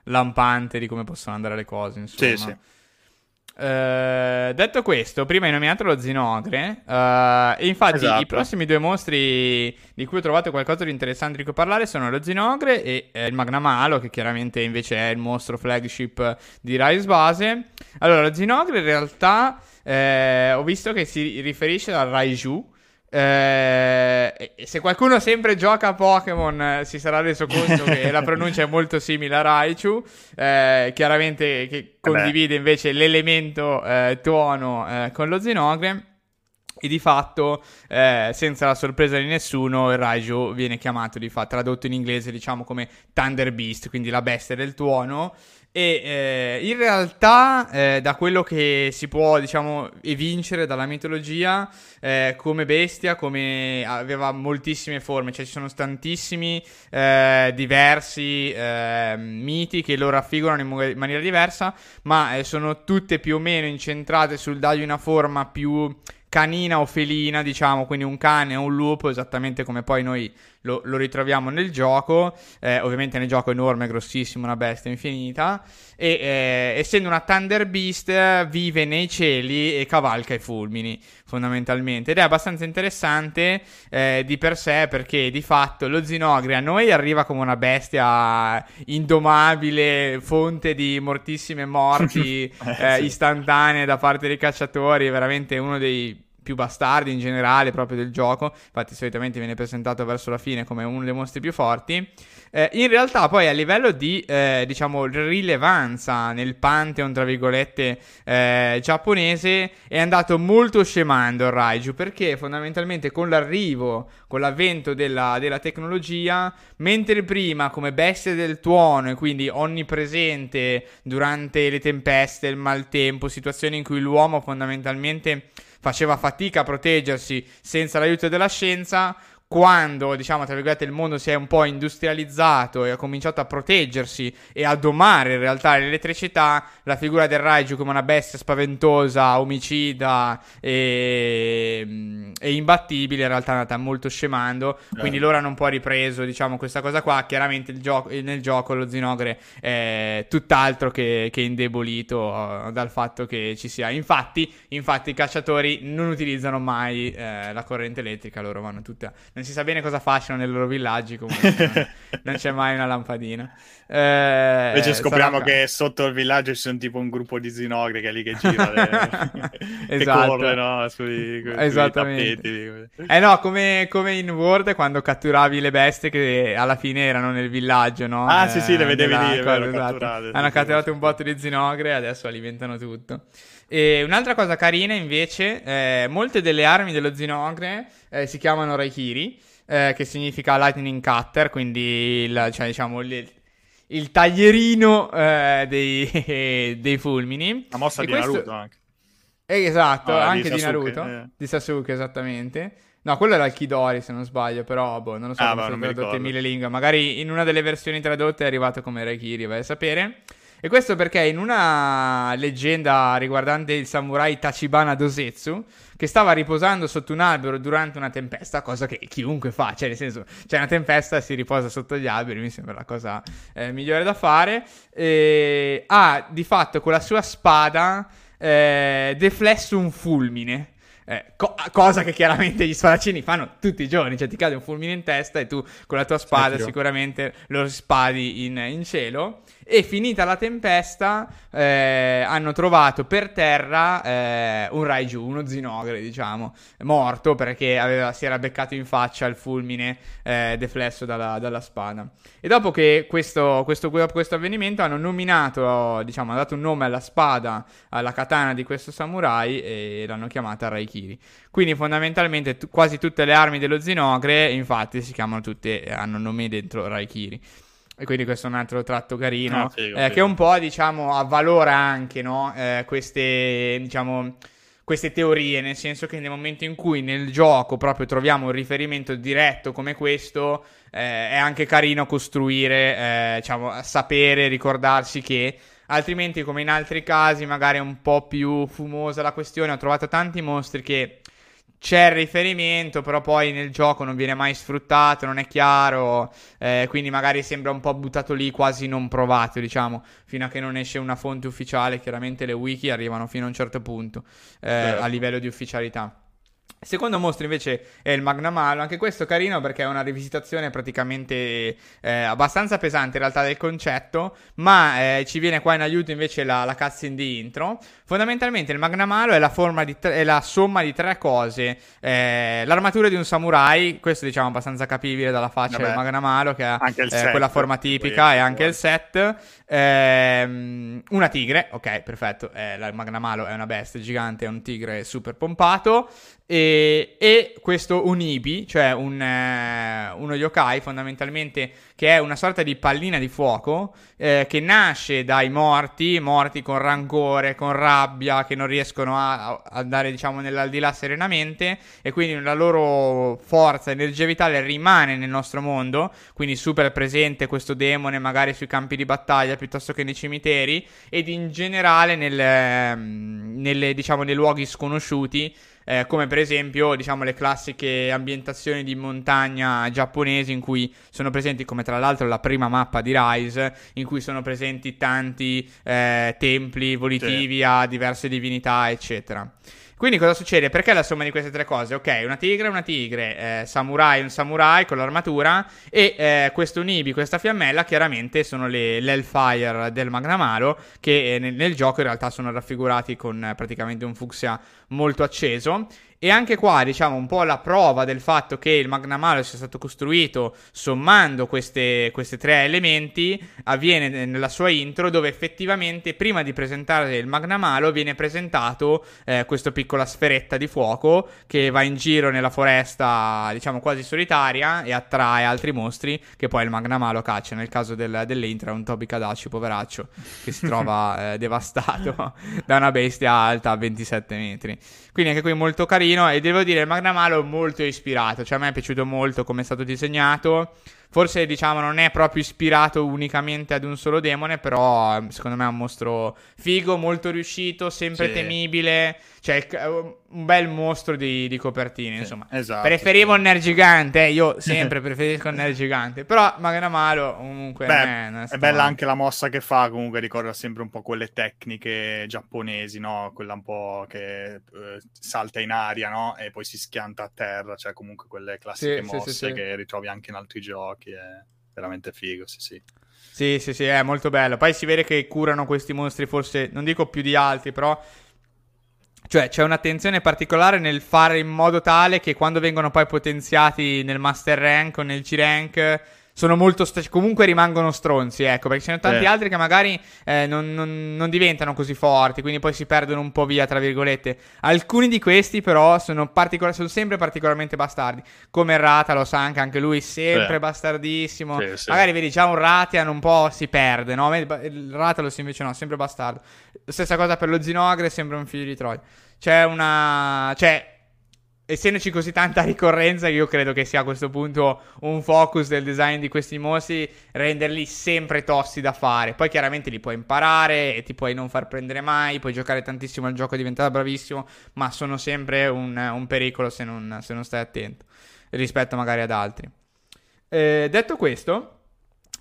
lampante di come possono andare le cose. Insomma. Sì, sì. Uh, detto questo, prima hai nominato lo Zinogre. Uh, e infatti, esatto. i prossimi due mostri di cui ho trovato qualcosa di interessante di cui parlare sono lo Zinogre e eh, il Magnamalo, che chiaramente invece è il mostro flagship di Rise Base. Allora, lo Zinogre in realtà eh, ho visto che si riferisce al Raiju, Eh, se qualcuno sempre gioca a Pokémon eh, si sarà reso conto che la [LAUGHS] pronuncia è molto simile a Raichu, eh, chiaramente che eh condivide invece l'elemento eh, tuono eh, con lo Zinogre. E di fatto, senza la sorpresa di nessuno, il Raiju viene chiamato, di fatto, tradotto in inglese, diciamo come Thunder Beast, quindi la bestia del tuono. E eh, in realtà, eh, da quello che si può, diciamo, evincere dalla mitologia, eh, come bestia, come aveva moltissime forme, cioè ci sono tantissimi eh, diversi eh, miti che lo raffigurano in maniera diversa, ma eh, sono tutte più o meno incentrate sul dargli una forma più canina o felina, diciamo, quindi un cane o un lupo, esattamente come poi noi lo, lo ritroviamo nel gioco. Eh, ovviamente nel gioco è enorme, grossissimo, una bestia infinita. E eh, essendo una Thunder Beast, vive nei cieli e cavalca i fulmini, fondamentalmente. Ed è abbastanza interessante eh, di per sé perché di fatto lo Zinogre a noi arriva come una bestia indomabile, fonte di mortissime morti [LAUGHS] eh, sì. istantanee da parte dei cacciatori. Veramente uno dei più bastardi in generale proprio del gioco, infatti solitamente viene presentato verso la fine come uno dei mostri più forti. Eh, in realtà poi a livello di, eh, diciamo, rilevanza nel pantheon, tra virgolette, eh, giapponese, è andato molto scemando il Raiju, perché fondamentalmente con l'arrivo, con l'avvento della, della tecnologia, mentre prima come bestia del tuono e quindi onnipresente durante le tempeste, il maltempo, situazioni in cui l'uomo fondamentalmente faceva fatica a proteggersi senza l'aiuto della scienza, quando, diciamo, tra virgolette, il mondo si è un po' industrializzato e ha cominciato a proteggersi e a domare in realtà l'elettricità, la figura del Raiju come una bestia spaventosa, omicida e, e imbattibile in realtà è andata molto scemando, eh. quindi loro hanno un po' ripreso, diciamo, questa cosa qua. Chiaramente gioco, nel gioco lo Zinogre è tutt'altro che, che indebolito uh, dal fatto che ci sia. Infatti, infatti i cacciatori non utilizzano mai eh, la corrente elettrica, loro vanno tutte non si sa bene cosa facciano nei loro villaggi, comunque [LAUGHS] non, c'è mai una lampadina. Eh, Invece scopriamo sarà... che sotto il villaggio ci sono tipo un gruppo di zinogri che è lì che gira, le... [LAUGHS] esatto. che corre, no? Sui, Esattamente. Sui eh no, come, come, in World quando catturavi le bestie che alla fine erano nel villaggio, no? Ah eh, sì sì, le vedevi lì, vero, esatto. Hanno catturato un botto di zinogre e adesso alimentano tutto. E un'altra cosa carina invece, eh, molte delle armi dello Zinogre eh, si chiamano Raikiri, eh, che significa Lightning Cutter, quindi il, cioè, diciamo, il, il taglierino eh, dei, [LAUGHS] dei, fulmini. La mossa e di questo... Naruto anche. Eh, esatto, ah, anche di, di Naruto, eh. di Sasuke esattamente. No, quello era il Kidori se non sbaglio, però boh, non lo so ah, come sono tradotte in mille lingue. Magari in una delle versioni tradotte è arrivato come Raikiri, vai a sapere. E questo perché in una leggenda riguardante il samurai Tachibana Dosetsu, che stava riposando sotto un albero durante una tempesta, cosa che chiunque fa, cioè nel senso, c'è una tempesta e si riposa sotto gli alberi, mi sembra la cosa eh, migliore da fare, e ha di fatto con la sua spada eh, deflesso un fulmine. Eh, co- cosa che chiaramente gli spadaccini fanno tutti i giorni, cioè ti cade un fulmine in testa e tu con la tua spada sicuramente lo spadi in, in cielo. E finita la tempesta, eh, hanno trovato per terra eh, un Raiju, uno zinogre, diciamo, morto perché aveva, si era beccato in faccia il fulmine eh, deflesso dalla, dalla, spada. E dopo che questo, questo, questo avvenimento hanno nominato, diciamo, hanno dato un nome alla spada, alla katana di questo samurai e l'hanno chiamata Raikiri. Quindi fondamentalmente t- quasi tutte le armi dello zinogre, infatti, si chiamano tutte, hanno nome dentro Raikiri. E quindi questo è un altro tratto carino, ah, figo, eh, figo. che un po', diciamo, avvalora anche, no? eh, queste, diciamo, queste teorie, nel senso che nel momento in cui nel gioco proprio troviamo un riferimento diretto come questo, eh, è anche carino costruire, eh, diciamo, sapere, ricordarsi che altrimenti come in altri casi magari è un po' più fumosa la questione, ho trovato tanti mostri che c'è il riferimento, però poi nel gioco non viene mai sfruttato, non è chiaro, eh, quindi magari sembra un po' buttato lì, quasi non provato, diciamo, fino a che non esce una fonte ufficiale. Chiaramente le wiki arrivano fino a un certo punto eh, a livello di ufficialità. Secondo mostro invece è il Magnamalo, anche questo carino perché è una rivisitazione praticamente eh, abbastanza pesante in realtà del concetto, ma eh, ci viene qua in aiuto invece la, la cutscene di intro. Fondamentalmente il Magnamalo è la, tre, è la somma di tre cose, eh, l'armatura di un samurai, questo diciamo abbastanza capibile dalla faccia Vabbè, del Magnamalo che ha eh, quella forma tipica e anche il set, ehm, una tigre, ok perfetto, eh, il Magnamalo è una bestia gigante, è un tigre super pompato, e, e, questo Unibi, cioè un, eh, uno yokai fondamentalmente che è una sorta di pallina di fuoco eh, che nasce dai morti, morti con rancore, con rabbia, che non riescono a, a andare diciamo nell'aldilà serenamente e quindi la loro forza, energia vitale rimane nel nostro mondo, quindi super presente questo demone magari sui campi di battaglia piuttosto che nei cimiteri ed in generale nel, ehm, nelle, diciamo, nei luoghi sconosciuti eh, come per esempio diciamo le classiche ambientazioni di montagna giapponesi in cui sono presenti, come tra l'altro la prima mappa di Rise, in cui sono presenti tanti eh, templi volitivi sì. a diverse divinità, eccetera. Quindi cosa succede? Perché la somma di queste tre cose? Ok, una tigre, una tigre, eh, samurai, un samurai con l'armatura e eh, questo Nibi, questa fiammella, chiaramente sono le, l'Hellfire del Magnamalo che eh, nel, nel, gioco in realtà sono raffigurati con eh, praticamente un fucsia molto acceso e anche qua, diciamo, un po' la prova del fatto che il Magnamalo sia stato costruito sommando queste, questi tre elementi avviene nella sua intro, dove effettivamente prima di presentare il Magnamalo viene presentato eh, questa piccola sferetta di fuoco che va in giro nella foresta, diciamo, quasi solitaria e attrae altri mostri che poi il Magnamalo caccia. Nel caso del, dell'intro è un Tobi Kadachi, poveraccio, che si trova [LAUGHS] eh, devastato [LAUGHS] da una bestia alta a 27 metri. Quindi anche qui molto carino e devo dire il Magnamalo è molto ispirato, cioè a me è piaciuto molto come è stato disegnato. Forse diciamo non è proprio ispirato unicamente ad un solo demone, però secondo me è un mostro figo, molto riuscito, sempre sì. temibile. Cioè, un bel mostro di, di copertine, sì, insomma. Esatto. Preferivo il nerd gigante, eh, io sempre [LAUGHS] preferisco il nerd gigante. Però magari malo, comunque. Beh, è, è bella anche la mossa che fa, comunque ricorda sempre un po' quelle tecniche giapponesi, no? Quella un po' che eh, salta in aria, no? E poi si schianta a terra, cioè comunque quelle classiche sì, mosse sì, che ritrovi anche in altri giochi. È veramente figo, sì, sì. Sì, sì, sì, è molto bello. Poi si vede che curano questi mostri, forse non dico più di altri, però cioè c'è un'attenzione particolare nel fare in modo tale che quando vengono poi potenziati nel Master Rank o nel G-Rank sono molto st- comunque rimangono stronzi, ecco, perché ce ne sono tanti eh. altri che magari eh, non, non, non, diventano così forti, quindi poi si perdono un po' via, tra virgolette. Alcuni di questi però sono, particol- sono sempre particolarmente bastardi, come Rata lo sa anche, anche lui sempre eh. bastardissimo. Sì, sì. Magari vedi già un Ratian un po' si perde, no? Ratalos invece no, sempre bastardo. Stessa cosa per lo Zinogre, sembra un figlio di Troia. C'è una... Cioè, essendoci così tanta ricorrenza, io credo che sia a questo punto un focus del design di questi mostri, renderli sempre tossi da fare. Poi chiaramente li puoi imparare e ti puoi non far prendere mai, puoi giocare tantissimo al gioco e diventare bravissimo, ma sono sempre un, un pericolo se non, se non, stai attento, rispetto magari ad altri. Eh, detto questo...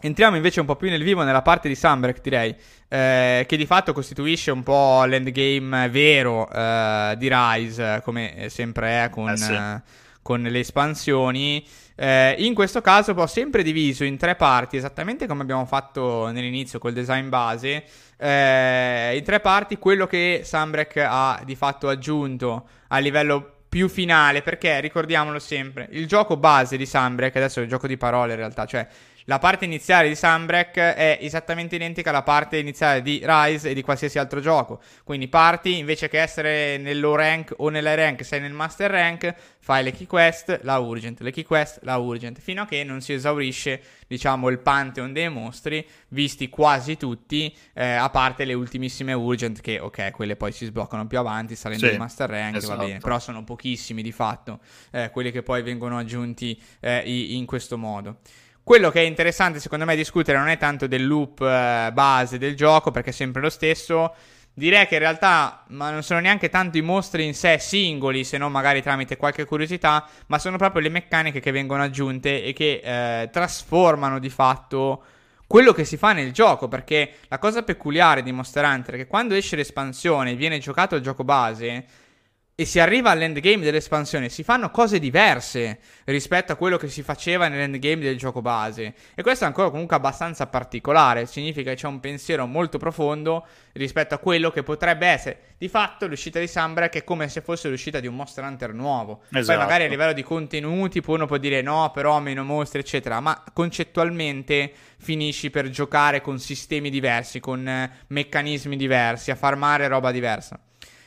Entriamo invece un po' più nel vivo nella parte di Sunbreak, direi, eh, che di fatto costituisce un po' l'endgame vero eh, di Rise, come sempre è con, eh sì. con le espansioni. Eh, in questo caso ho sempre diviso in tre parti, esattamente come abbiamo fatto nell'inizio col design base, eh, in tre parti quello che Sunbreak ha di fatto aggiunto a livello più finale, perché ricordiamolo sempre, il gioco base di Sunbreak, adesso è il gioco di parole in realtà, cioè la parte iniziale di Sunbreak è esattamente identica alla parte iniziale di Rise e di qualsiasi altro gioco. Quindi parti, invece che essere nel low rank o nella rank, sei nel master rank, fai le key quest, la urgent, le key quest, la urgent, fino a che non si esaurisce, diciamo, il pantheon dei mostri, visti quasi tutti, eh, a parte le ultimissime urgent, che ok, quelle poi si sbloccano più avanti, salendo sì, in master rank, esatto. va bene, esatto. però sono pochissimi di fatto, eh, quelli che poi vengono aggiunti eh, in questo modo. Quello che è interessante secondo me discutere non è tanto del loop eh, base del gioco, perché è sempre lo stesso. Direi che in realtà ma non sono neanche tanto i mostri in sé singoli, se non magari tramite qualche curiosità, ma sono proprio le meccaniche che vengono aggiunte e che eh, trasformano di fatto quello che si fa nel gioco. Perché la cosa peculiare di Monster Hunter è che quando esce l'espansione e viene giocato il gioco base, e si arriva all'endgame dell'espansione, si fanno cose diverse rispetto a quello che si faceva nell'endgame del gioco base. E questo è ancora comunque abbastanza particolare, significa che c'è un pensiero molto profondo rispetto a quello che potrebbe essere. Di fatto l'uscita di Sunbreak è come se fosse l'uscita di un Monster Hunter nuovo. Esatto. Poi magari a livello di contenuti uno può dire no, però meno mostri, eccetera, ma concettualmente finisci per giocare con sistemi diversi, con eh, meccanismi diversi, a farmare roba diversa.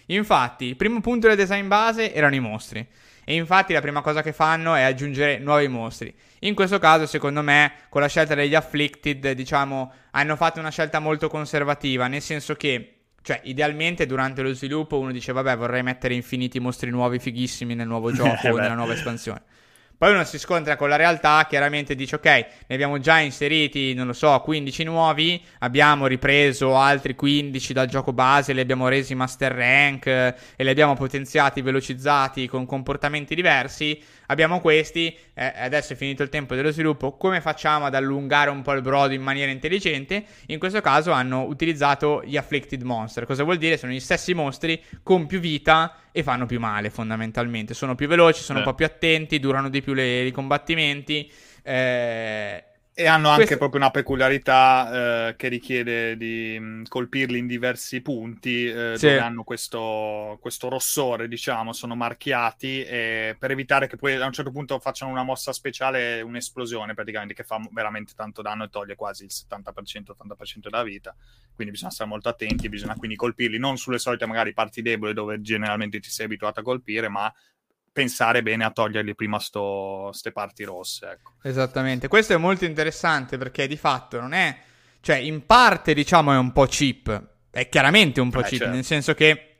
Infatti, il primo punto del design base erano i mostri. E infatti la prima cosa che fanno è aggiungere nuovi mostri. In questo caso, secondo me, con la scelta degli Afflicted, diciamo, hanno fatto una scelta molto conservativa, nel senso che cioè, idealmente durante lo sviluppo uno dice, vabbè, vorrei mettere infiniti mostri nuovi fighissimi nel nuovo [LAUGHS] gioco o nella nuova espansione. Poi uno si scontra con la realtà, chiaramente dice ok, ne abbiamo già inseriti, non lo so, 15 nuovi, abbiamo ripreso altri 15 dal gioco base, li abbiamo resi master rank e li abbiamo potenziati, velocizzati con comportamenti diversi. Abbiamo questi, eh, adesso è finito il tempo dello sviluppo, come facciamo ad allungare un po' il brodo in maniera intelligente? In questo caso hanno utilizzato gli Afflicted Monster. Cosa vuol dire? Sono gli stessi mostri con più vita e fanno più male fondamentalmente. Sono più veloci, sono eh. un po' più attenti, durano di più le, i combattimenti. Eh, e hanno anche Questo... proprio una peculiarità eh, che richiede di mh, mm, colpirli in diversi punti, eh, sì. dove hanno questo, questo, rossore, diciamo, sono marchiati e per evitare che poi a un certo punto facciano una mossa speciale, un'esplosione praticamente che fa veramente tanto danno e toglie quasi il 70%-80% della vita. Quindi bisogna stare molto attenti, bisogna quindi colpirli non sulle solite magari parti deboli dove generalmente ti sei abituato a colpire, ma pensare bene a togliergli prima queste parti rosse. Ecco. Esattamente, questo è molto interessante perché di fatto non è, cioè in parte diciamo è un po' cheap, è chiaramente un po' eh, cheap, certo. nel senso che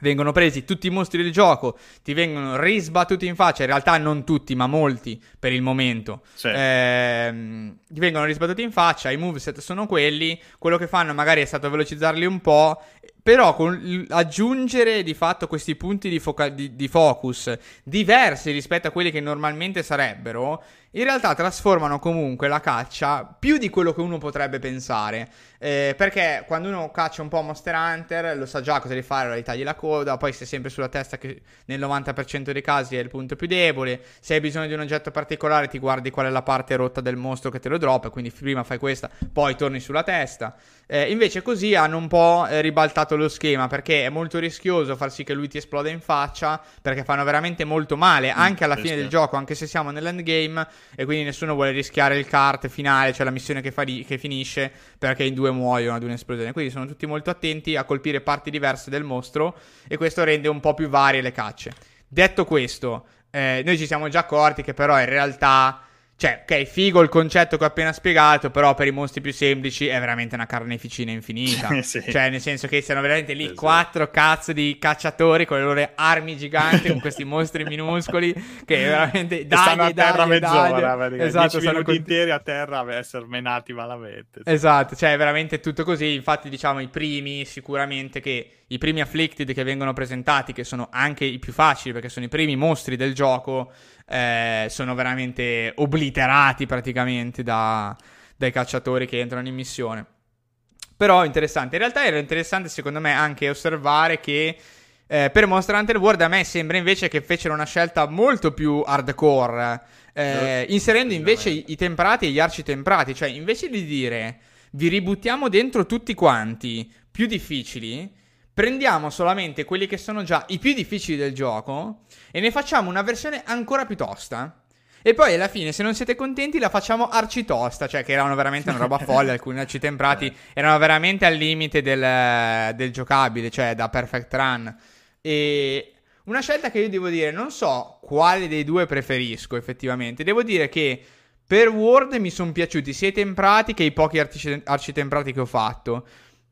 vengono presi tutti i mostri del gioco, ti vengono risbattuti in faccia, in realtà non tutti, ma molti per il momento. Sì. Eh, ti vengono risbattuti in faccia, i moveset sono quelli, quello che fanno magari è stato velocizzarli un po', però con aggiungere di fatto questi punti di, foca- di, di focus diversi rispetto a quelli che normalmente sarebbero, in realtà trasformano comunque la caccia più di quello che uno potrebbe pensare. Eh, perché quando uno caccia un po' Monster Hunter lo sa già cosa devi fare, allora gli tagli la coda, poi sei sempre sulla testa che nel 90% dei casi è il punto più debole. Se hai bisogno di un oggetto particolare ti guardi qual è la parte rotta del mostro che te lo droppa, quindi prima fai questa, poi torni sulla testa. Eh, invece così hanno un po' eh, ribaltato lo schema perché è molto rischioso far sì che lui ti esploda in faccia perché fanno veramente molto male mm, anche alla fine del gioco, anche se siamo nell'endgame e quindi nessuno vuole rischiare il kart finale, cioè la missione che, fa che finisce perché in due muoiono ad un'esplosione. Quindi sono tutti molto attenti a colpire parti diverse del mostro e questo rende un po' più varie le cacce. Detto questo, eh, noi ci siamo già accorti che però in realtà cioè, ok, figo il concetto che ho appena spiegato, però per i mostri più semplici è veramente una carneficina infinita. [LAUGHS] sì. Cioè, nel senso che siano veramente lì sì, quattro cazzo di cacciatori con le loro armi giganti, con questi mostri [LAUGHS] minuscoli, che veramente dai, stanno a terra mezz'ora, esatto, sono con... interi a terra a essere menati malamente. Sì. Esatto, cioè è veramente tutto così. Infatti, diciamo, i primi sicuramente che i primi afflicted che vengono presentati, che sono anche i più facili perché sono i primi mostri del gioco, eh, sono veramente obliterati praticamente da, dai cacciatori che entrano in missione. Però interessante. In realtà era interessante secondo me anche osservare che eh, per Monster Hunter World a me sembra invece che fecero una scelta molto più hardcore, eh, inserendo invece i, i temprati e gli arci temprati. Cioè, invece di dire vi ributtiamo dentro tutti quanti più difficili, prendiamo solamente quelli che sono già i più difficili del gioco e ne facciamo una versione ancora più tosta. E poi alla fine, se non siete contenti, la facciamo arcitosta, cioè che erano veramente una roba [LAUGHS] folle. alcuni arci temprati erano veramente al limite del, del giocabile, cioè da perfect run. E una scelta che io devo dire, non so quale dei due preferisco effettivamente. Devo dire che per Word mi sono piaciuti sia i temprati che i pochi arci, arci temprati che ho fatto.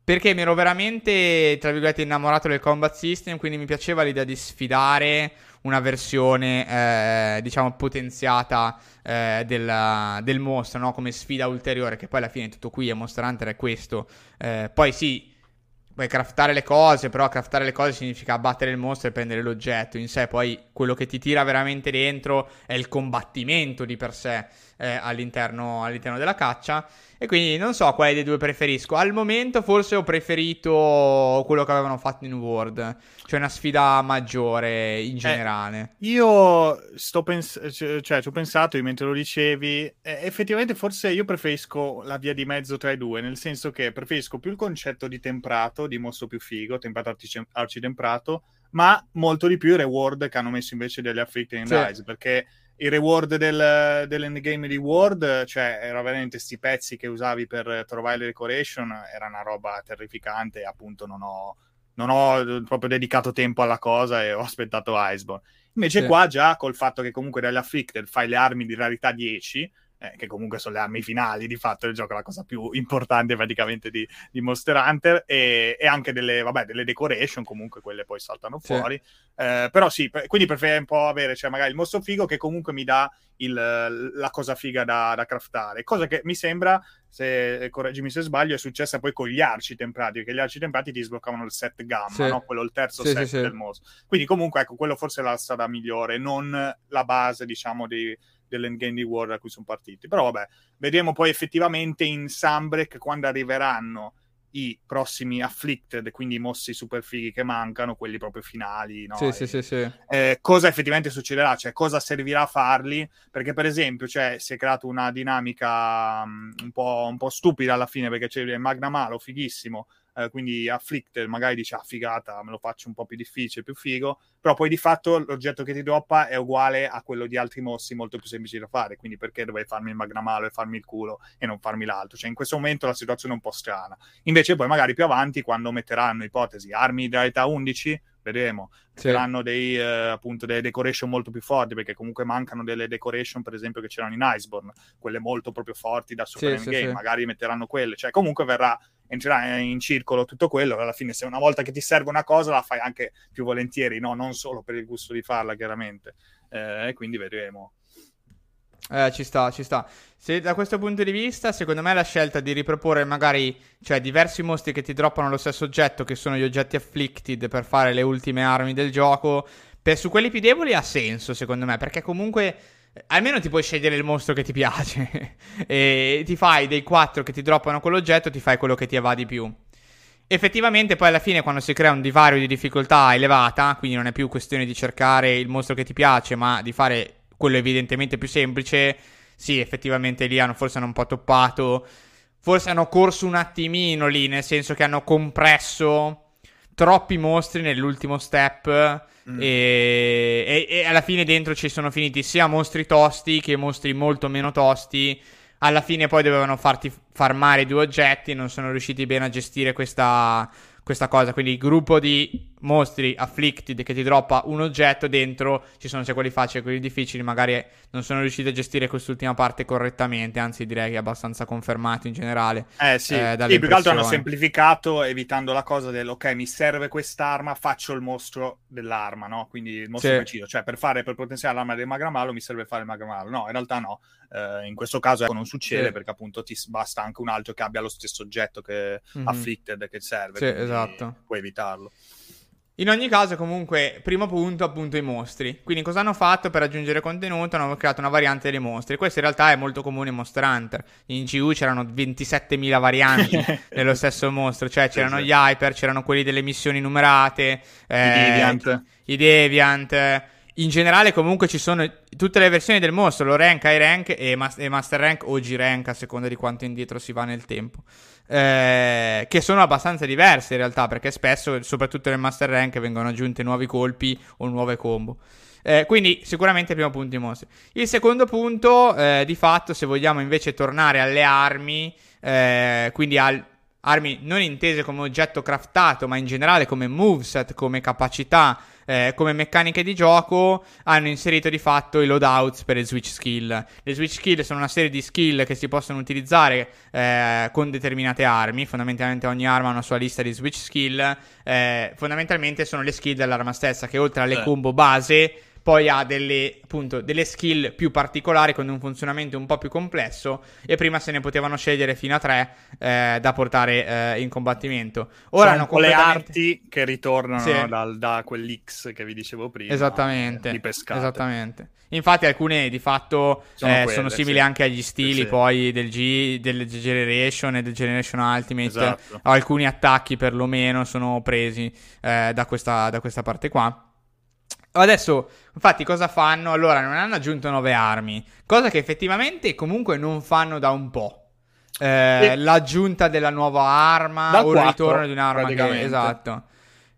Perché mi ero veramente, tra virgolette, innamorato del combat system, quindi mi piaceva l'idea di sfidare una versione, eh, diciamo, potenziata eh, del, del, mostro, no? Come sfida ulteriore, che poi alla fine tutto qui a Monster Hunter è questo. Eh, poi sì, puoi craftare le cose, però craftare le cose significa abbattere il mostro e prendere l'oggetto in sé, poi quello che ti tira veramente dentro è il combattimento di per sé eh, all'interno, all'interno della caccia. E quindi non so quale dei due preferisco. Al momento forse ho preferito quello che avevano fatto in World, cioè una sfida maggiore in eh, generale. Eh, io sto pens- cioè, ci ho pensato mentre lo dicevi, eh, effettivamente forse io preferisco la via di mezzo tra i due, nel senso che preferisco più il concetto di temprato, di mostro più figo, temprato arci- arcitemprato, ma molto di più i reward che hanno messo invece degli Afflicted in sì. Rise, perché il reward del, dell'endgame di World, cioè era veramente sti pezzi che usavi per trovare le decoration, era una roba terrificante appunto non ho, non ho proprio dedicato tempo alla cosa e [LAUGHS] ho aspettato Iceborne. Invece sì. qua già col fatto che comunque dagli Afflicted fai le armi di rarità 10, eh, che comunque sono le armi finali di fatto del gioco, la cosa più importante praticamente di, di Monster Hunter, e, e anche delle, vabbè, delle, decoration, comunque quelle poi saltano fuori. Sì. Eh, però sì, per, quindi preferirei un po' avere, cioè magari il mostro figo che comunque mi dà il, la cosa figa da, da, craftare, cosa che mi sembra, se correggimi se sbaglio, è successa poi con gli arci temprati, perché gli arci temprati ti sbloccavano il set gamma, sì. no? quello il terzo sì, set del mostro. Quindi comunque ecco, quello forse è la strada migliore, non la base, diciamo, dei dell'endgame di War a cui sono partiti. Però vabbè, vedremo poi effettivamente in Sunbreak quando arriveranno i prossimi Afflicted, quindi i mossi super fighi che mancano, quelli proprio finali, no? Sì, e, sì, sì, sì. Eh, cosa effettivamente succederà, cioè cosa servirà a farli, perché per esempio cioè, si è creata una dinamica um, un, po', un po' stupida alla fine, perché c'è il Magna Malo, fighissimo, eh, quindi Afflicted magari dice ah figata me lo faccio un po' più difficile, più figo, però poi di fatto l'oggetto che ti droppa è uguale a quello di altri mossi molto più semplici da fare, quindi perché dovrei farmi il magnamalo e farmi il culo e non farmi l'altro? Cioè in questo momento la situazione è un po' strana. Invece poi magari più avanti quando metteranno ipotesi armi da età 11 vedremo. Sì. Saranno dei, eh, appunto, delle decoration molto più forti, perché comunque mancano delle decoration, per esempio, che c'erano in Iceborne, quelle molto proprio forti da Super sì, sì, magari metteranno quelle. Cioè, comunque verrà, entrerà in circolo tutto quello, alla fine se una volta che ti serve una cosa la fai anche più volentieri, no? Non solo per il gusto di farla, chiaramente. Eh, quindi vedremo. Eh, ci sta, ci sta. Se da questo punto di vista, secondo me la scelta di riproporre magari, cioè diversi mostri che ti droppano lo stesso oggetto, che sono gli oggetti afflicted per fare le ultime armi del gioco, per, su quelli più deboli ha senso, secondo me, perché comunque almeno ti puoi scegliere il mostro che ti piace [LAUGHS] e ti fai dei quattro che ti droppano quell'oggetto, ti fai quello che ti va di più. Effettivamente poi alla fine quando si crea un divario di difficoltà elevata, quindi non è più questione di cercare il mostro che ti piace, ma di fare quello evidentemente più semplice, sì, effettivamente lì hanno forse hanno un po' toppato. Forse hanno corso un attimino lì, nel senso che hanno compresso troppi mostri nell'ultimo step. Mm. E, e, e, alla fine dentro ci sono finiti sia mostri tosti che mostri molto meno tosti. Alla fine poi dovevano farti farmare due oggetti e non sono riusciti bene a gestire questa, questa cosa. Quindi il gruppo di mostri afflicted che ti droppa un oggetto dentro, ci sono sia quelli facili che quelli difficili, magari non sono riusciti a gestire quest'ultima parte correttamente, anzi direi che è abbastanza confermato in generale. Eh sì, eh, sì più che altro hanno semplificato evitando la cosa del ok mi serve quest'arma, faccio il mostro dell'arma, no? Quindi il mostro sì. preciso, cioè per fare, per potenziare l'arma del magramalo mi serve fare il magramalo, no, in realtà no. Uh, in questo caso ecco, non succede sì. perché appunto ti basta anche un altro che abbia lo stesso oggetto che mm-hmm. afflicted che serve, sì, esatto. puoi evitarlo. In ogni caso, comunque, primo punto, appunto, i mostri. Quindi, cosa hanno fatto per aggiungere contenuto? Hanno creato una variante dei mostri. Questo in realtà è molto comune in Monster Hunter. In GU c'erano 27.000 varianti [LAUGHS] dello stesso mostro. Cioè, c'erano gli Hyper, c'erano quelli delle missioni numerate, eh, i Deviant. I Deviant. In generale, comunque, ci sono tutte le versioni del mostro: lo rank, high rank e, Master Rank o G rank, a seconda di quanto indietro si va nel tempo eh, che sono abbastanza diverse in realtà, perché spesso, soprattutto nel Master Rank, vengono aggiunti nuovi colpi o nuove combo. Eh, quindi sicuramente il primo punto i mostri. Il secondo punto, eh, di fatto, se vogliamo invece tornare alle armi, eh, quindi al, armi non intese come oggetto craftato, ma in generale come moveset, come capacità, eh, come meccaniche di gioco, hanno inserito di fatto i loadouts per le switch skill. Le switch skill sono una serie di skill che si possono utilizzare eh, con determinate armi, fondamentalmente ogni arma ha una sua lista di switch skill, eh, fondamentalmente sono le skill dell'arma stessa che oltre alle combo base poi ha delle, appunto, delle skill più particolari con un funzionamento un po' più complesso e prima se ne potevano scegliere fino a tre eh, da portare eh, in combattimento. Ora Sono hanno completamente... le arti che ritornano sì. dal, da quell'X che vi dicevo prima. Esattamente. Di pescate. Esattamente. Infatti alcune di fatto sono, eh, quelle, sono simili sì. anche agli stili sì, poi del G, del Generation e del Generation Ultimate. Esatto. Alcuni attacchi perlomeno sono presi eh, da, questa, da questa parte qua. Adesso, infatti, cosa fanno? Allora, non hanno aggiunto nuove armi, cosa che effettivamente comunque non fanno da un po'. Eh, l'aggiunta della nuova arma Dal o 4, il ritorno di un'arma che... Esatto.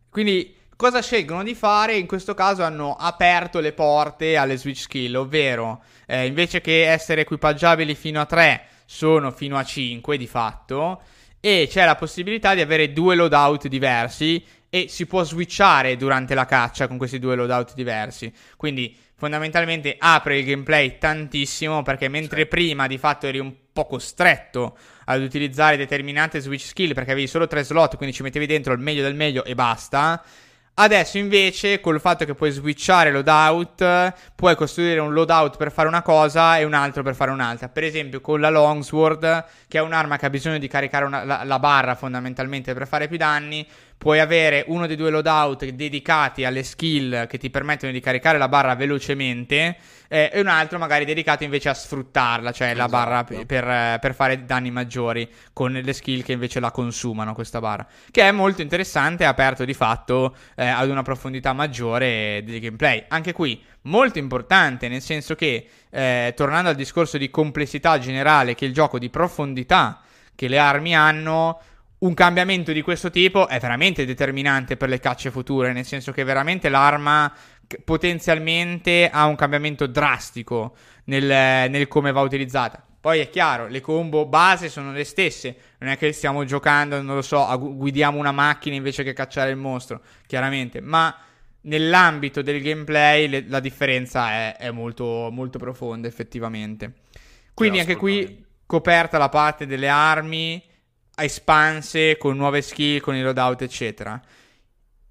Quindi, cosa scelgono di fare? In questo caso hanno aperto le porte alle switch skill, ovvero, eh, invece che essere equipaggiabili fino a 3, sono fino a 5 di fatto, e c'è la possibilità di avere due loadout diversi e si può switchare durante la caccia con questi due loadout diversi. Quindi fondamentalmente apre il gameplay tantissimo perché mentre sì. prima di fatto eri un po' costretto ad utilizzare determinate switch skill perché avevi solo tre slot, quindi ci mettevi dentro il meglio del meglio e basta. Adesso invece, col fatto che puoi switchare loadout, puoi costruire un loadout per fare una cosa e un altro per fare un'altra. Per esempio, con la Longsword, che è un'arma che ha bisogno di caricare una, la, la barra fondamentalmente per fare più danni, puoi avere uno dei due loadout dedicati alle skill che ti permettono di caricare la barra velocemente eh, e un altro magari dedicato invece a sfruttarla, cioè esatto. la barra p- per, per, fare danni maggiori con le skill che invece la consumano questa barra, che è molto interessante e aperto di fatto eh, ad una profondità maggiore del gameplay. Anche qui molto importante, nel senso che eh, tornando al discorso di complessità generale che il gioco di profondità che le armi hanno un cambiamento di questo tipo è veramente determinante per le cacce future, nel senso che veramente l'arma potenzialmente ha un cambiamento drastico nel, nel, come va utilizzata. Poi è chiaro, le combo base sono le stesse, non è che stiamo giocando, non lo so, guidiamo una macchina invece che cacciare il mostro, chiaramente, ma nell'ambito del gameplay le, la differenza è, è molto, molto, profonda effettivamente. Quindi anche qui coperta la parte delle armi espanse con nuove skill, con i loadout, eccetera.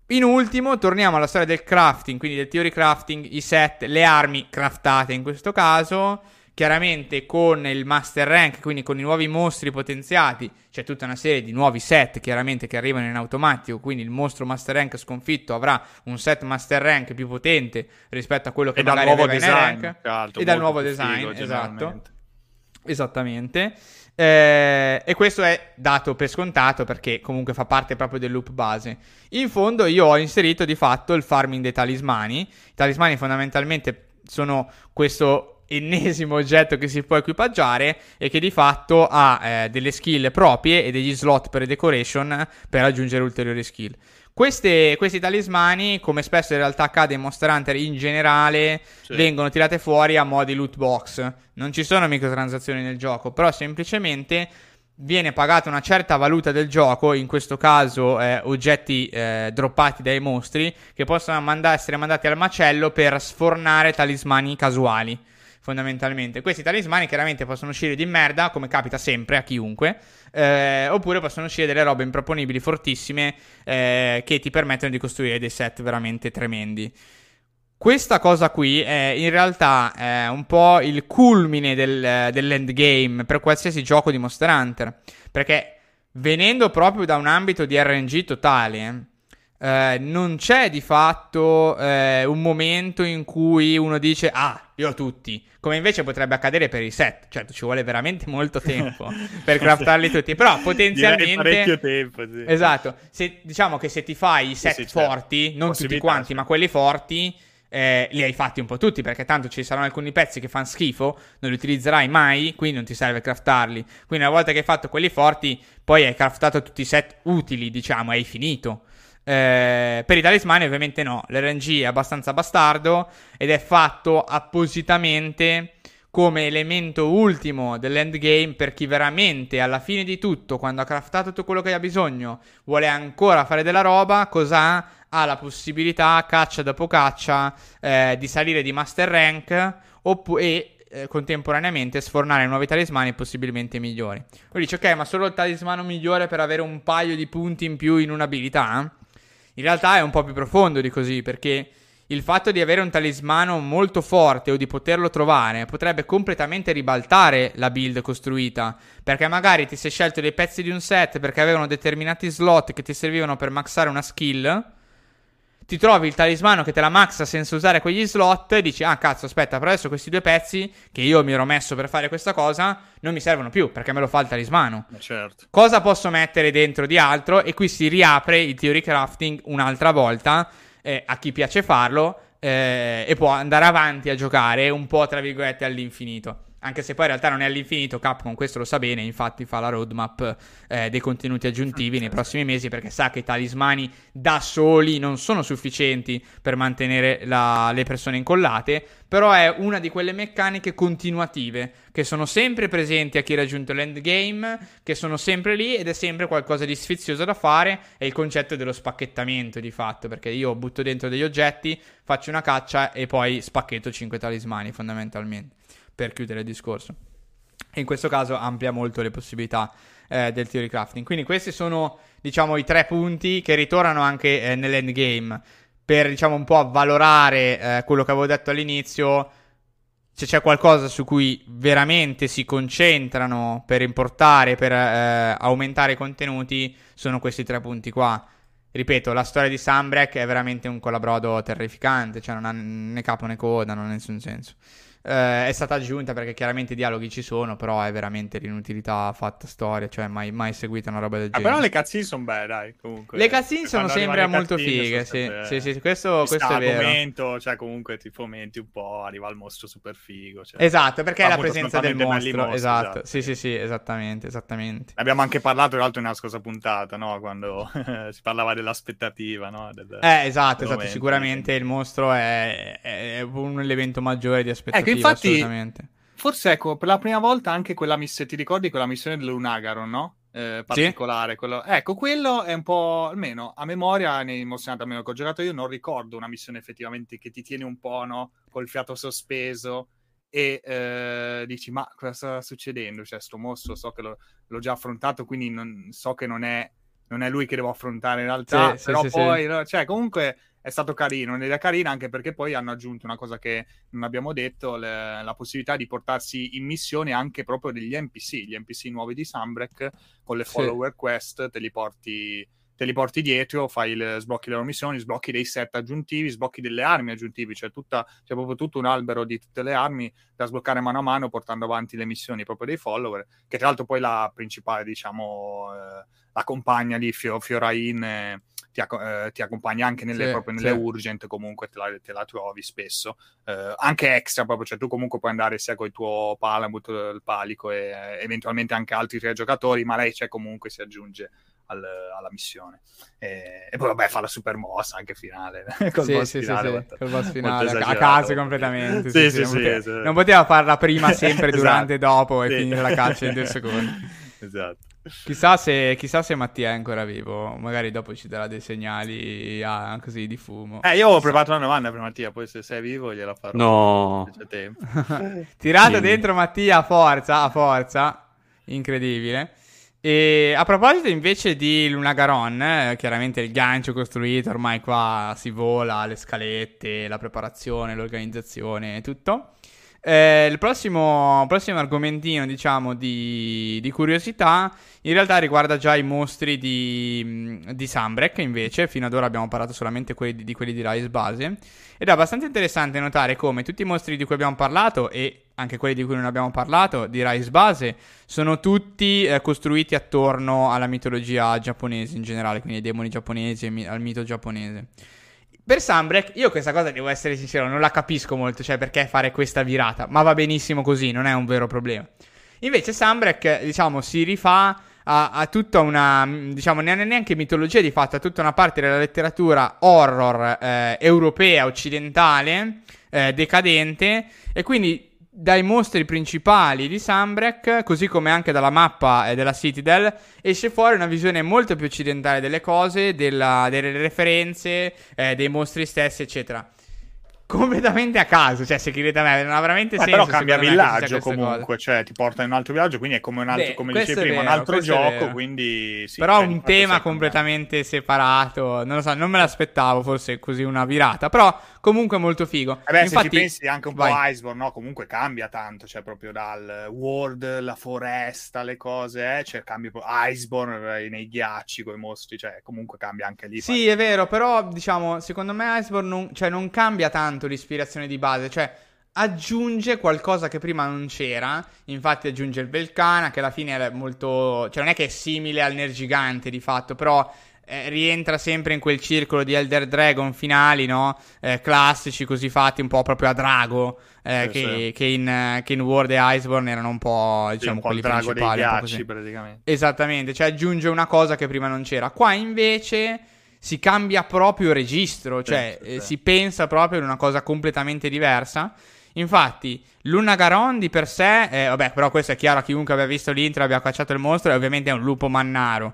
In ultimo, torniamo alla storia del crafting, quindi del theory crafting, i set, le armi craftate in questo caso. Chiaramente con il master rank, quindi con i nuovi mostri potenziati, c'è tutta una serie di nuovi set chiaramente che arrivano in automatico, quindi il mostro master rank sconfitto avrà un set master rank più potente rispetto a quello che e magari aveva design, in rank e dal nuovo design, figo, esatto. Esattamente. Eh, e questo è dato per scontato perché comunque fa parte proprio del loop base. In fondo io ho inserito di fatto il farming dei talismani. I talismani fondamentalmente sono questo ennesimo oggetto che si può equipaggiare e che di fatto ha eh, delle skill proprie e degli slot per decoration per aggiungere ulteriori skill. Queste, questi talismani, come spesso in realtà accade in Monster Hunter in generale, sì. vengono tirate fuori a modi loot box. Non ci sono microtransazioni nel gioco, però semplicemente viene pagata una certa valuta del gioco, in questo caso eh, oggetti eh, droppati dai mostri, che possono manda- essere mandati al macello per sfornare talismani casuali fondamentalmente. Questi talismani chiaramente possono uscire di merda, come capita sempre a chiunque, eh, oppure possono uscire delle robe improponibili, fortissime, eh, che ti permettono di costruire dei set veramente tremendi. Questa cosa qui è in realtà è un po' il culmine del, dell'endgame per qualsiasi gioco di Monster Hunter, perché venendo proprio da un ambito di RNG totale, eh, non c'è di fatto eh, un momento in cui uno dice ah, io ho tutti, come invece potrebbe accadere per i set, certo ci vuole veramente molto tempo [LAUGHS] per craftarli tutti, però potenzialmente... parecchio tempo, sì. Esatto, se, diciamo che se ti fai i set sì, sì, certo. forti, certo. non tutti quanti, ma quelli forti... Eh, li hai fatti un po' tutti perché tanto ci saranno alcuni pezzi che fanno schifo, non li utilizzerai mai, quindi non ti serve craftarli. Quindi una volta che hai fatto quelli forti, poi hai craftato tutti i set utili, diciamo, hai finito. Eh, per i talismani ovviamente no, l'RNG è abbastanza bastardo ed è fatto appositamente come elemento ultimo dell'endgame per chi veramente alla fine di tutto, quando ha craftato tutto quello che ha bisogno, vuole ancora fare della roba, cosa ha? la possibilità, caccia dopo caccia, eh, di salire di master rank oppu- e eh, contemporaneamente sfornare nuovi talismani possibilmente migliori. Poi dice ok, ma solo il talismano migliore per avere un paio di punti in più in un'abilità? In realtà è un po' più profondo di così, perché il fatto di avere un talismano molto forte o di poterlo trovare potrebbe completamente ribaltare la build costruita. Perché magari ti sei scelto dei pezzi di un set perché avevano determinati slot che ti servivano per maxare una skill. Ti trovi il talismano che te la maxa senza usare quegli slot e dici: Ah, cazzo, aspetta, però adesso questi due pezzi che io mi ero messo per fare questa cosa non mi servono più perché me lo fa il talismano. Certo. Cosa posso mettere dentro di altro? E qui si riapre il theory crafting un'altra volta eh, a chi piace farlo eh, e può andare avanti a giocare un po' tra virgolette all'infinito. Anche se poi in realtà non è all'infinito, Capcom questo lo sa bene, infatti fa la roadmap eh, dei contenuti aggiuntivi nei prossimi mesi perché sa che i talismani da soli non sono sufficienti per mantenere la, le persone incollate, però è una di quelle meccaniche continuative che sono sempre presenti a chi ha raggiunto l'endgame, che sono sempre lì ed è sempre qualcosa di sfizioso da fare, è il concetto dello spacchettamento di fatto, perché io butto dentro degli oggetti, faccio una caccia e poi spacchetto 5 talismani fondamentalmente per chiudere il discorso. E in questo caso amplia molto le possibilità eh, del theory crafting. Quindi questi sono, diciamo, i tre punti che ritornano anche eh, nell'endgame per, diciamo, un po' avvalorare eh, quello che avevo detto all'inizio. Se c'è qualcosa su cui veramente si concentrano per importare, per eh, aumentare i contenuti, sono questi tre punti qua. Ripeto, la storia di Sunbreak è veramente un colabrodo terrificante, cioè non ha né capo né coda, non ha nessun senso. Eh, è stata aggiunta perché chiaramente i dialoghi ci sono, però è veramente l'inutilità fatta storia, cioè mai, mai seguita una roba del genere. Ah, però le cutscene sono belle, dai, comunque. Le cutscene sono sempre molto fighe, sì, sì, sì, questo, questo è vero. Momento, cioè comunque ti fomenti un po', arriva il mostro super figo. Cioè, esatto, perché è la presenza del mostro, mostro esatto. esatto. Sì, sì, sì, esattamente, esattamente. Abbiamo anche parlato, tra l'altro, nella scorsa puntata, no? Quando [LAUGHS] si parlava dell'aspettativa, no? Del, eh, esatto, esatto, sicuramente il mostro è, è, un elemento maggiore di aspettativa. Ecco, infatti, forse ecco, per la prima volta anche quella missione, ti ricordi quella missione dell'Unagaron, no? Eh, particolare. Sì. Quello... Ecco, quello è un po', almeno a memoria, nei Monster almeno che ho giocato io, non ricordo una missione effettivamente che ti tiene un po', no? Col fiato sospeso e eh, dici, ma cosa sta succedendo? Cioè, sto mostro so che lo, l'ho già affrontato, quindi non, so che non è, non è, lui che devo affrontare in realtà, sì, però sì, poi, cioè, comunque è stato carino, un'idea carina anche perché poi hanno aggiunto una cosa che non abbiamo detto, le, la possibilità di portarsi in missione anche proprio degli NPC, gli NPC nuovi di Sunbreak con le follower sì. quest, te li porti te li porti dietro, fai le, sblocchi le loro missioni, sblocchi dei set aggiuntivi, sblocchi delle armi aggiuntivi, cioè tutta, c'è proprio tutto un albero di tutte le armi da sbloccare mano a mano portando avanti le missioni proprio dei follower, che tra l'altro poi la principale, diciamo, eh, la compagna di Fio, Fiorain eh, ti, eh, ti, accompagna anche nelle, sì, proprio nelle sì. urgent, comunque te la, te la trovi spesso, eh, anche extra proprio, cioè tu comunque puoi andare sia con il tuo Palamut, il Palico e eh, eventualmente anche altri tre giocatori, ma lei c'è comunque, si aggiunge al, alla missione. E, e, poi vabbè fa la super mossa anche finale. [LAUGHS] col sì, boss sì, finale, sì, molto, col boss finale a caso completamente. Sì, sì, sì, non, poteva, non, poteva, farla prima, sempre, [LAUGHS] esatto. durante, dopo e finire la caccia in due [LAUGHS] secondi. Esatto. Chissà se, chissà se, Mattia è ancora vivo, magari dopo ci darà dei segnali ah, così di fumo. Eh, io ho preparato una domanda per Mattia, poi se sei vivo gliela farò. No. [LAUGHS] Tirato dentro Mattia a forza, a forza, incredibile. E a proposito invece di Luna Garon, eh, chiaramente il gancio costruito, ormai qua si vola, le scalette, la preparazione, l'organizzazione, tutto. Eh, il prossimo, prossimo, argomentino, diciamo, di, di, curiosità, in realtà riguarda già i mostri di, di Sunbreak, invece, fino ad ora abbiamo parlato solamente quelli di, di quelli di Rise base, ed è abbastanza interessante notare come tutti i mostri di cui abbiamo parlato, e anche quelli di cui non abbiamo parlato, di Rise base, sono tutti eh, costruiti attorno alla mitologia giapponese in generale, quindi ai demoni giapponesi e al mito giapponese. Per Sunbreak, io questa cosa devo essere sincero, non la capisco molto, cioè perché fare questa virata, ma va benissimo così, non è un vero problema. Invece Sunbreak, diciamo, si rifà a, a, tutta una, diciamo, neanche mitologia di fatto, a tutta una parte della letteratura horror eh, europea, occidentale, eh, decadente, e quindi dai mostri principali di Sunbreak, così come anche dalla mappa eh, della Citadel, esce fuori una visione molto più occidentale delle cose, della, delle referenze, eh, dei mostri stessi, eccetera. Completamente a caso. Cioè, se chiedete a me, non ha veramente Beh, senso. Però cambia villaggio comunque, cioè ti porta in un altro villaggio, quindi è come un altro, Beh, come dicevi prima, vero, un altro gioco. Quindi sì, però cioè, un tema completamente separato. Non lo so, non me l'aspettavo, forse così una virata. Però comunque molto figo. Eh beh, Infatti, se ci pensi anche un vai. po' Iceborne, no? Comunque cambia tanto, cioè proprio dal world, la foresta, le cose, eh? cioè cambia Iceborne nei ghiacci con i mostri, cioè comunque cambia anche lì. Sì, è vero, però diciamo, secondo me Iceborne non, cioè, non cambia tanto l'ispirazione di base, cioè aggiunge qualcosa che prima non c'era. Infatti, aggiunge il Belcana, che alla fine è molto. cioè, non è che è simile al Nergigante di fatto, però. Eh, rientra sempre in quel circolo di Elder Dragon finali, no? Eh, classici così fatti un po' proprio a drago. Eh, sì, che, sì. Che, in, che, in, World e Iceborne erano un po' diciamo sì, un po quelli drago principali. Dei ghiacci, praticamente. Esattamente, cioè aggiunge una cosa che prima non c'era. Qua invece si cambia proprio registro, cioè eh, si pensa proprio ad una cosa completamente diversa. Infatti, Luna Garon di per sé, eh, vabbè, però questo è chiaro a chiunque abbia visto l'intro e abbia cacciato il mostro, è ovviamente è un lupo mannaro.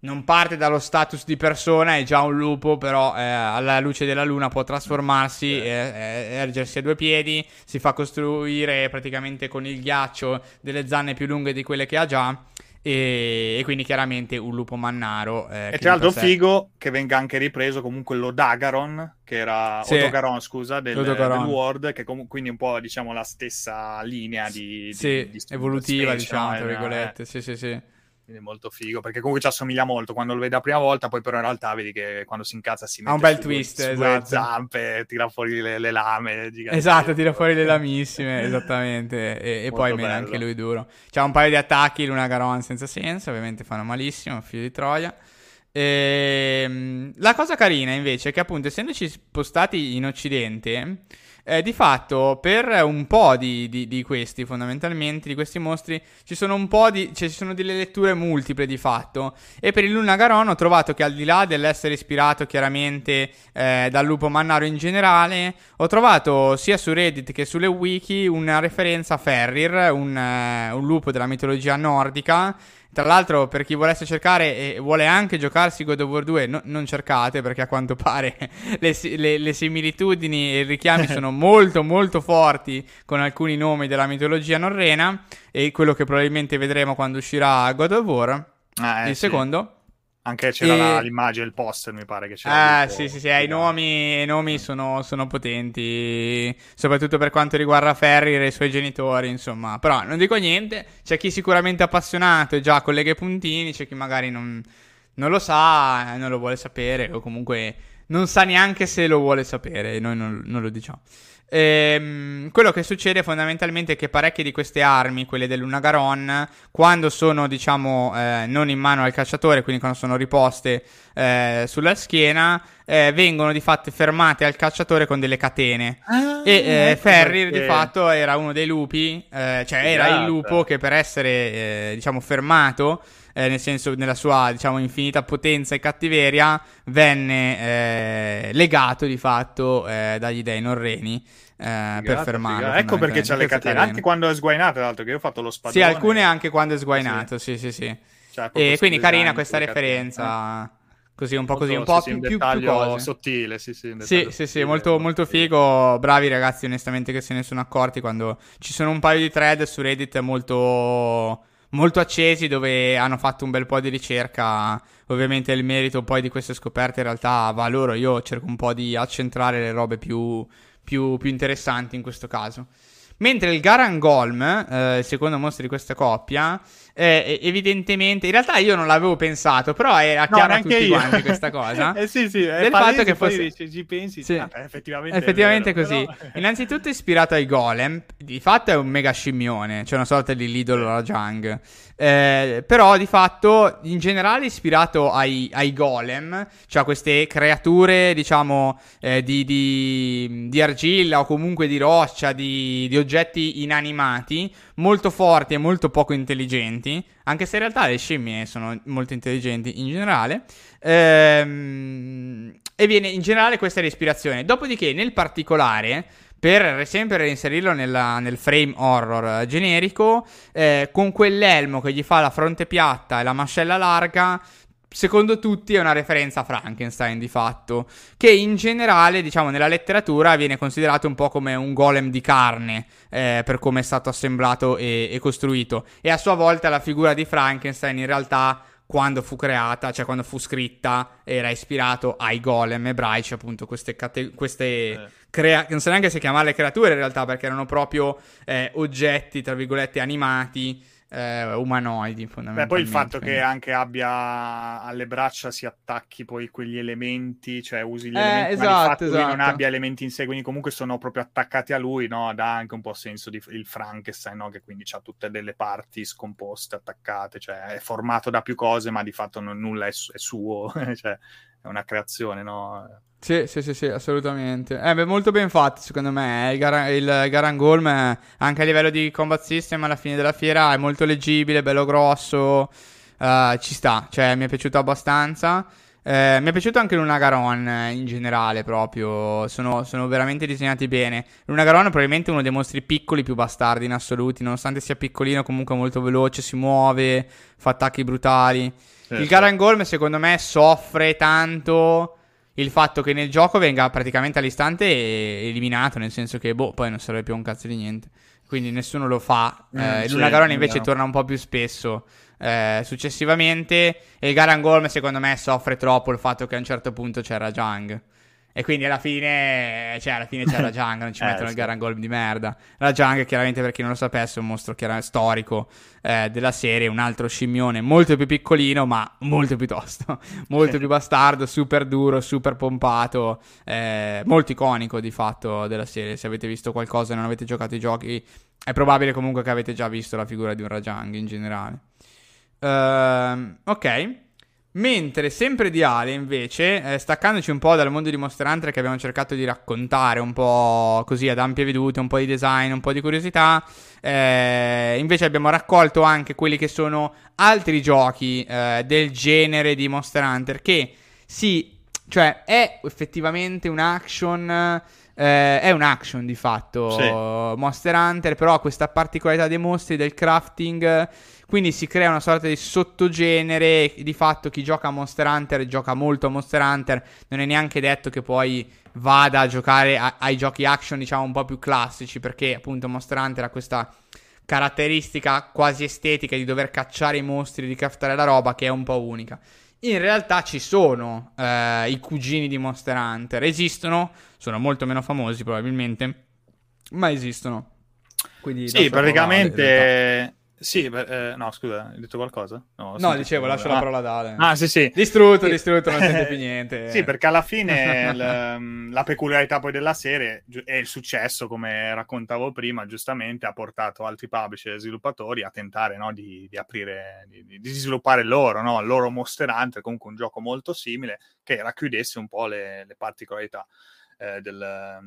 Non parte dallo status di persona, è già un lupo, però eh, alla luce della luna può trasformarsi, e ergersi a due piedi, si fa costruire praticamente con il ghiaccio delle zanne più lunghe di quelle che ha già e, e, quindi chiaramente un lupo mannaro. Eh, e tra l'altro sé... figo che venga anche ripreso comunque l'Odagaron, che era sì. Odogaron, scusa, del, del World, che com- quindi un po' diciamo la stessa linea di, sì, di, di evolutiva, specie, diciamo, tra virgolette. Eh. Sì, sì, sì quindi molto figo perché comunque ci assomiglia molto. Quando lo vedi la prima volta poi però in realtà vedi che quando si incazza si mette ha un bel su, twist su esatto. zampe tira fuori le, le lame esatto tira fuori le lamissime esattamente e, e poi mena anche lui duro. C'ha un paio di attacchi Luna Garon senza senso ovviamente fanno malissimo figlio di Troia. E, ehm, la cosa carina invece è che appunto essendoci spostati in occidente eh, di fatto per un po' di, di, di, questi, fondamentalmente, di questi mostri, ci sono un po' di, cioè, ci sono delle letture multiple di fatto. E per il Luna Garon ho trovato che al di là dell'essere ispirato chiaramente eh, dal lupo mannaro in generale, ho trovato sia su Reddit che sulle wiki una referenza a Ferrir, un, uh, un lupo della mitologia nordica tra l'altro, per chi volesse cercare e vuole anche giocarsi God of War 2, no, non cercate perché a quanto pare [LAUGHS] le, le, le similitudini e i richiami [LAUGHS] sono molto molto forti con alcuni nomi della mitologia norrena e quello che probabilmente vedremo quando uscirà God of War. Ah, eh, il sì. secondo anche c'era e... l'immagine, il poster, mi pare che c'era. Eh, sì, sì, sì, eh, i nomi, i nomi sono, sono, potenti, soprattutto per quanto riguarda Ferri e i suoi genitori, insomma. Però non dico niente, c'è chi sicuramente è appassionato e già collega i puntini, c'è chi magari non, non lo sa, non lo vuole sapere, o comunque non sa neanche se lo vuole sapere, noi non, non lo diciamo. Ehm, quello che succede fondamentalmente è che parecchie di queste armi, quelle dell'Unagaron, quando sono, diciamo, eh, non in mano al cacciatore, quindi quando sono riposte eh, sulla schiena, eh, vengono di fatto fermate al cacciatore con delle catene. Ah, e eh, ecco Ferrir perché... di fatto era uno dei lupi, eh, cioè era esatto. il lupo che per essere, eh, diciamo, fermato eh, nel senso nella sua diciamo infinita potenza e cattiveria, venne eh, legato di fatto eh, dagli dei norreni. Eh, per fermarlo. Ecco perché c'ha le catene, anche quando è sguainato, tra l'altro, che io ho fatto lo spadone. Sì, alcune anche quando è sguainato, sì, sì, sì. sì. Cioè, e quindi carina questa referenza. Così, un po' così, un po' sì, più, più, più cose. sottile, sì, sì. Sì, sì, sì, molto, molto figo. Bravi ragazzi, onestamente, che se ne sono accorti quando ci sono un paio di thread su Reddit molto molto accesi dove hanno fatto un bel po' di ricerca. Ovviamente il merito poi di queste scoperte in realtà va a loro. Io cerco un po' di accentrare le robe più, più, più interessanti in questo caso. Mentre il Garangolm, eh, secondo mostro di questa coppia, eh, evidentemente, in realtà io non l'avevo pensato, però era no, chiaro a tutti io. quanti questa [LAUGHS] cosa. eh sì, sì, del fatto che fosse... Dici, ci pensi, sì. ah, effettivamente, effettivamente vero, così. Però... [LAUGHS] Innanzitutto ispirato ai golem, di fatto è un mega scimmione, cioè una sorta di Lidl Rajang. Eh, però di fatto in generale ispirato ai, ai golem, cioè queste creature diciamo eh, di, di, di, argilla o comunque di roccia, di, di oggetti inanimati, molto forti e molto poco intelligenti, anche se in realtà le scimmie sono molto intelligenti in generale. Ehm, e viene in generale questa è l'ispirazione. Dopodiché, nel particolare, per sempre reinserirlo nella, nel frame horror generico, eh, con quell'elmo che gli fa la fronte piatta e la mascella larga, secondo tutti è una referenza a Frankenstein di fatto, che in generale, diciamo, nella letteratura viene considerato un po' come un golem di carne eh, per come è stato assemblato e, e costruito. E a sua volta la figura di Frankenstein in realtà quando fu creata, cioè quando fu scritta, era ispirato ai golem ebraici, appunto, queste, cate- queste eh. crea- non so neanche se chiamarle creature in realtà, perché erano proprio eh, oggetti, tra virgolette, animati eh, umanoidi fondamentalmente. Beh, poi il fatto quindi. che anche abbia alle braccia si attacchi poi quegli elementi, cioè usi gli eh, elementi, esatto, ma il fatto esatto. che non abbia elementi in sé, quindi comunque sono proprio attaccati a lui, no? dà anche un po' senso di il Frankenstein, no? che quindi ha tutte delle parti scomposte, attaccate, cioè è formato da più cose, ma di fatto non, nulla è, è suo, [LAUGHS] cioè è una creazione, no? Sì, sì, sì, sì, assolutamente. Eh, molto ben fatto, secondo me. Il, Gar- il Garangolm, anche a livello di combat system, alla fine della fiera, è molto leggibile, bello grosso. Uh, ci sta, cioè, mi è piaciuto abbastanza. Eh, mi è piaciuto anche Luna Garon eh, in generale, proprio. Sono, sono, veramente disegnati bene. Luna Garon è probabilmente uno dei mostri piccoli più bastardi in assoluti. Nonostante sia piccolino, comunque molto veloce, si muove, fa attacchi brutali. Sì, il Garangolm, secondo me, soffre tanto il fatto che nel gioco venga praticamente all'istante eliminato, nel senso che, boh, poi non serve più un cazzo di niente. Quindi nessuno lo fa. Mm, eh, sì, Luna Garone invece no. torna un po' più spesso eh, successivamente. E il Garangolm, secondo me, soffre troppo il fatto che a un certo punto c'era Jang. E quindi alla fine, cioè alla fine c'è [LAUGHS] la Jung, non ci eh, mettono sì. il Garangolm di merda. La Jung, chiaramente per chi non lo sapesse, è un mostro storico eh, della serie, un altro scimmione molto più piccolino, ma molto più tosto, [LAUGHS] molto più bastardo, super duro, super pompato, eh, molto iconico di fatto della serie. Se avete visto qualcosa e non avete giocato i giochi, è probabile comunque che avete già visto la figura di un Rajang in generale. Uh, ok. Mentre sempre di Ale, invece, eh, staccandoci un po' dal mondo di Monster Hunter che abbiamo cercato di raccontare un po' così ad ampie vedute, un po' di design, un po' di curiosità, eh, invece abbiamo raccolto anche quelli che sono altri giochi eh, del genere di Monster Hunter che sì, cioè è effettivamente un action... Eh, è un action di fatto sì. Monster Hunter, però ha questa particolarità dei mostri, del crafting quindi si crea una sorta di sottogenere. Di fatto, chi gioca a Monster Hunter gioca molto a Monster Hunter. Non è neanche detto che poi vada a giocare a- ai giochi action, diciamo, un po' più classici. Perché appunto Monster Hunter ha questa caratteristica quasi estetica di dover cacciare i mostri, di craftare la roba, che è un po' unica. In realtà ci sono eh, i cugini di Monster Hunter. Esistono, sono molto meno famosi probabilmente, ma esistono. Quindi sì, praticamente sì, beh, eh, no, scusa, hai detto qualcosa? No, no dicevo, lascio ah. la parola ad Ale. Ah, sì, sì. Distrutto, sì. distrutto, non sente [LAUGHS] più niente. sì, perché alla fine l- la peculiarità poi della serie e il successo, come raccontavo prima, giustamente ha portato altri publisher e sviluppatori a tentare no, di, di, aprire, di, di sviluppare loro, no, il loro Monster Hunter, comunque un gioco molto simile, che racchiudesse un po' le, le particolarità eh, del,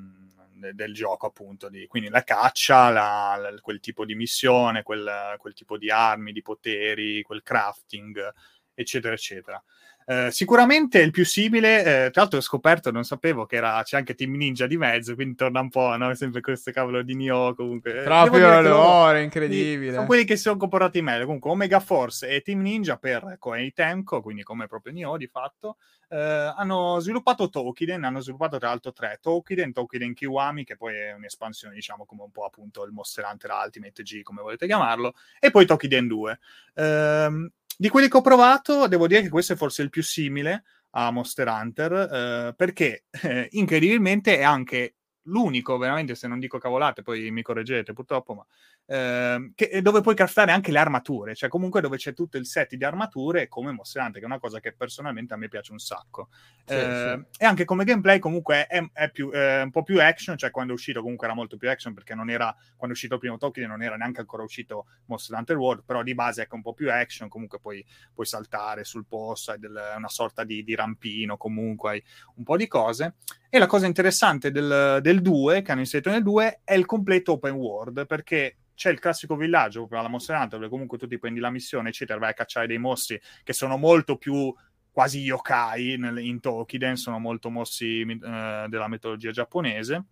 de, del, gioco, appunto. Di, quindi la caccia, la, la, quel tipo di missione, quel, quel, tipo di armi, di poteri, quel crafting, eccetera, eccetera. Eh, sicuramente il più simile, eh, tra l'altro ho scoperto, non sapevo che era, c'è anche Team Ninja di mezzo, quindi torna un po', no? Sempre questo cavolo di Nioh comunque. Proprio l'ore, incredibile. Sono quelli che si sono comportati meglio, comunque Omega Force e Team Ninja per Koei Temco, quindi come proprio Nioh di fatto, eh, hanno sviluppato Tokiden, hanno sviluppato tra l'altro tre, Tokiden, Tokiden Kiwami, che poi è un'espansione diciamo come un po' appunto il Monster Hunter Ultimate G, come volete chiamarlo, e poi Tokiden 2. Eh, di quelli che ho provato, devo dire che questo è forse il più simile a Monster Hunter, eh, perché eh, incredibilmente è anche l'unico, veramente, se non dico cavolate, poi mi correggete purtroppo, ma eh, che, dove puoi craftare anche le armature, cioè comunque dove c'è tutto il set di armature come Monster Hunter, che è una cosa che personalmente a me piace un sacco. Sì, eh, sì. E anche come gameplay comunque è, è più, eh, un po' più action, cioè quando è uscito comunque era molto più action perché non era, quando è uscito il primo Tokyo non era neanche ancora uscito Monster Hunter World, però di base è ecco un po' più action, comunque puoi, puoi saltare sul posto, hai del, una sorta di, di rampino, comunque hai un po' di cose. E la cosa interessante del, del 2, che hanno inserito nel 2, è il completo open world, perché c'è il classico villaggio, proprio alla Monster Hunter, dove comunque tu ti prendi la missione, eccetera, vai a cacciare dei mostri che sono molto più quasi yokai nel, in Tokiden, sono molto mossi eh, della mitologia giapponese.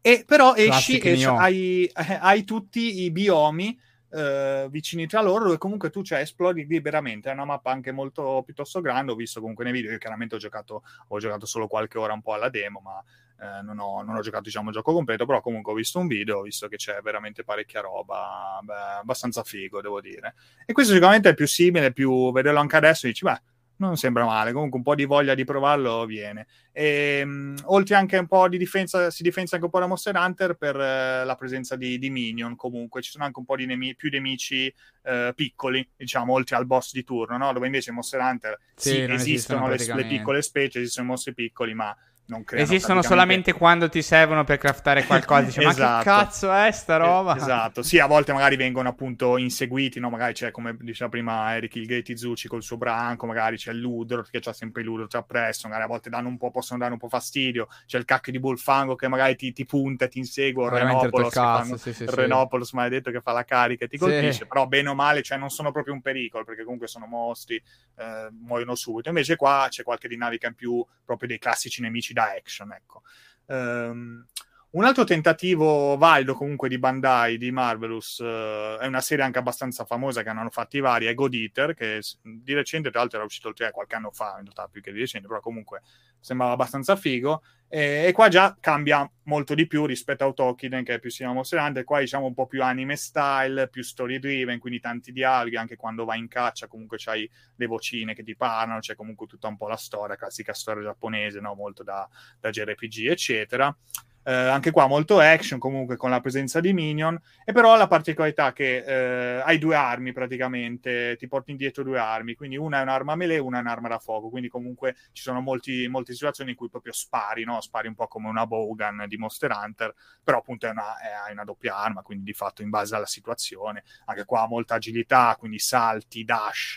E però esci e hai, hai, tutti i biomi eh, vicini tra loro, dove comunque tu cioè, esplori liberamente. È una mappa anche molto piuttosto grande. Ho visto comunque nei video. Io chiaramente ho giocato, ho giocato solo qualche ora un po' alla demo, ma eh, non, ho, non, ho, giocato diciamo il gioco completo. Però comunque ho visto un video, ho visto che c'è veramente parecchia roba, beh, abbastanza figo, devo dire. E questo sicuramente è più simile, più vederlo anche adesso, dici, beh non sembra male, comunque un po' di voglia di provarlo viene. E, um, oltre anche un po' di difesa, si difende anche un po' da Monster Hunter per uh, la presenza di, di, minion, comunque ci sono anche un po' di nemi- più nemici uh, piccoli, diciamo, oltre al boss di turno, no? dove invece in Monster Hunter sì, sì esistono, esistono le, le, piccole specie, esistono i mostri piccoli, ma non creano Esistono solamente quando ti servono per craftare qualcosa. Dici, esatto. ma che esatto. cazzo è sta eh, roba? esatto, sì, a volte magari vengono appunto inseguiti, no? Magari c'è, come diceva prima Eric il Gate Izuchi col suo branco, magari c'è il Ludro, che c'ha sempre Ludro c'ha presso, magari a volte danno un po', possono dare un po' fastidio. C'è il cacchio di Bullfango che magari ti, ti punta e ti insegue, il Renopolos, fanno, sì, sì, Renopolos maledetto che fa la carica e ti colpisce, però bene o male, cioè non sono proprio un pericolo, perché comunque sono mostri, eh, muoiono subito. Invece qua c'è qualche dinamica in più proprio dei classici nemici da action, ecco. Um, un altro tentativo valido comunque di Bandai, di Marvelous, uh, è una serie anche abbastanza famosa che hanno fatto i vari, è God Eater, che di recente tra l'altro era uscito il 3 qualche anno fa, in realtà più che di recente, però comunque sembrava abbastanza figo. E, e qua già cambia molto di più rispetto a Autokiden, che è più simile a Monster Hunter, qua diciamo un po' più anime style, più story driven, quindi tanti dialoghi, anche quando vai in caccia comunque c'hai le vocine che ti parlano, c'è comunque tutta un po' la storia, classica storia giapponese, no? molto da, da JRPG, eccetera eh, anche qua molto action comunque con la presenza di minion. E però la particolarità che eh, hai due armi praticamente ti porti indietro due armi quindi una è un'arma melee una è un'arma da fuoco. Quindi comunque ci sono molti, molte situazioni in cui proprio spari no? spari un po' come una bowgun di Monster Hunter però appunto è una, una doppia arma quindi di fatto in base alla situazione. Anche qua molta agilità quindi salti dash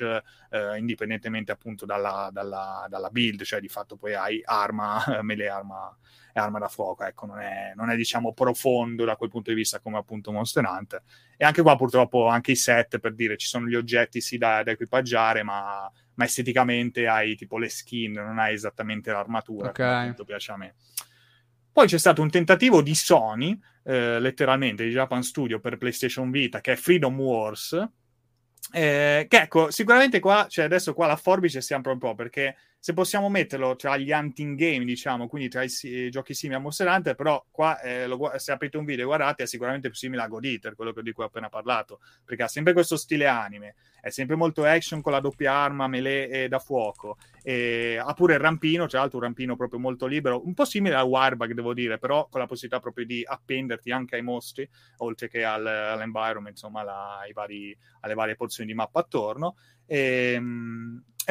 eh, indipendentemente appunto dalla, dalla, dalla build cioè di fatto poi hai arma [LAUGHS] melee arma arma da fuoco, ecco, non è, non è, diciamo profondo da quel punto di vista come appunto Monster Hunter. E anche qua purtroppo anche i set, per dire, ci sono gli oggetti sì da, da equipaggiare, ma, ma, esteticamente hai tipo le skin, non hai esattamente l'armatura, okay. come piace a me. Poi c'è stato un tentativo di Sony, eh, letteralmente di Japan Studio per PlayStation Vita, che è Freedom Wars, eh, che ecco, sicuramente qua, cioè adesso qua la forbice si apre un po' perché se possiamo metterlo tra gli hunting game, diciamo, quindi tra i, i giochi simili a Monster Hunter, però qua eh, lo, se aprite un video e guardate è sicuramente più simile a God Eater, quello di cui ho appena parlato, perché ha sempre questo stile anime, è sempre molto action con la doppia arma, melee da fuoco, e ha pure il rampino, tra l'altro un rampino proprio molto libero, un po' simile a Warbug devo dire, però con la possibilità proprio di appenderti anche ai mostri, oltre che al, all'environment, insomma, la, vari, alle varie porzioni di mappa attorno. E,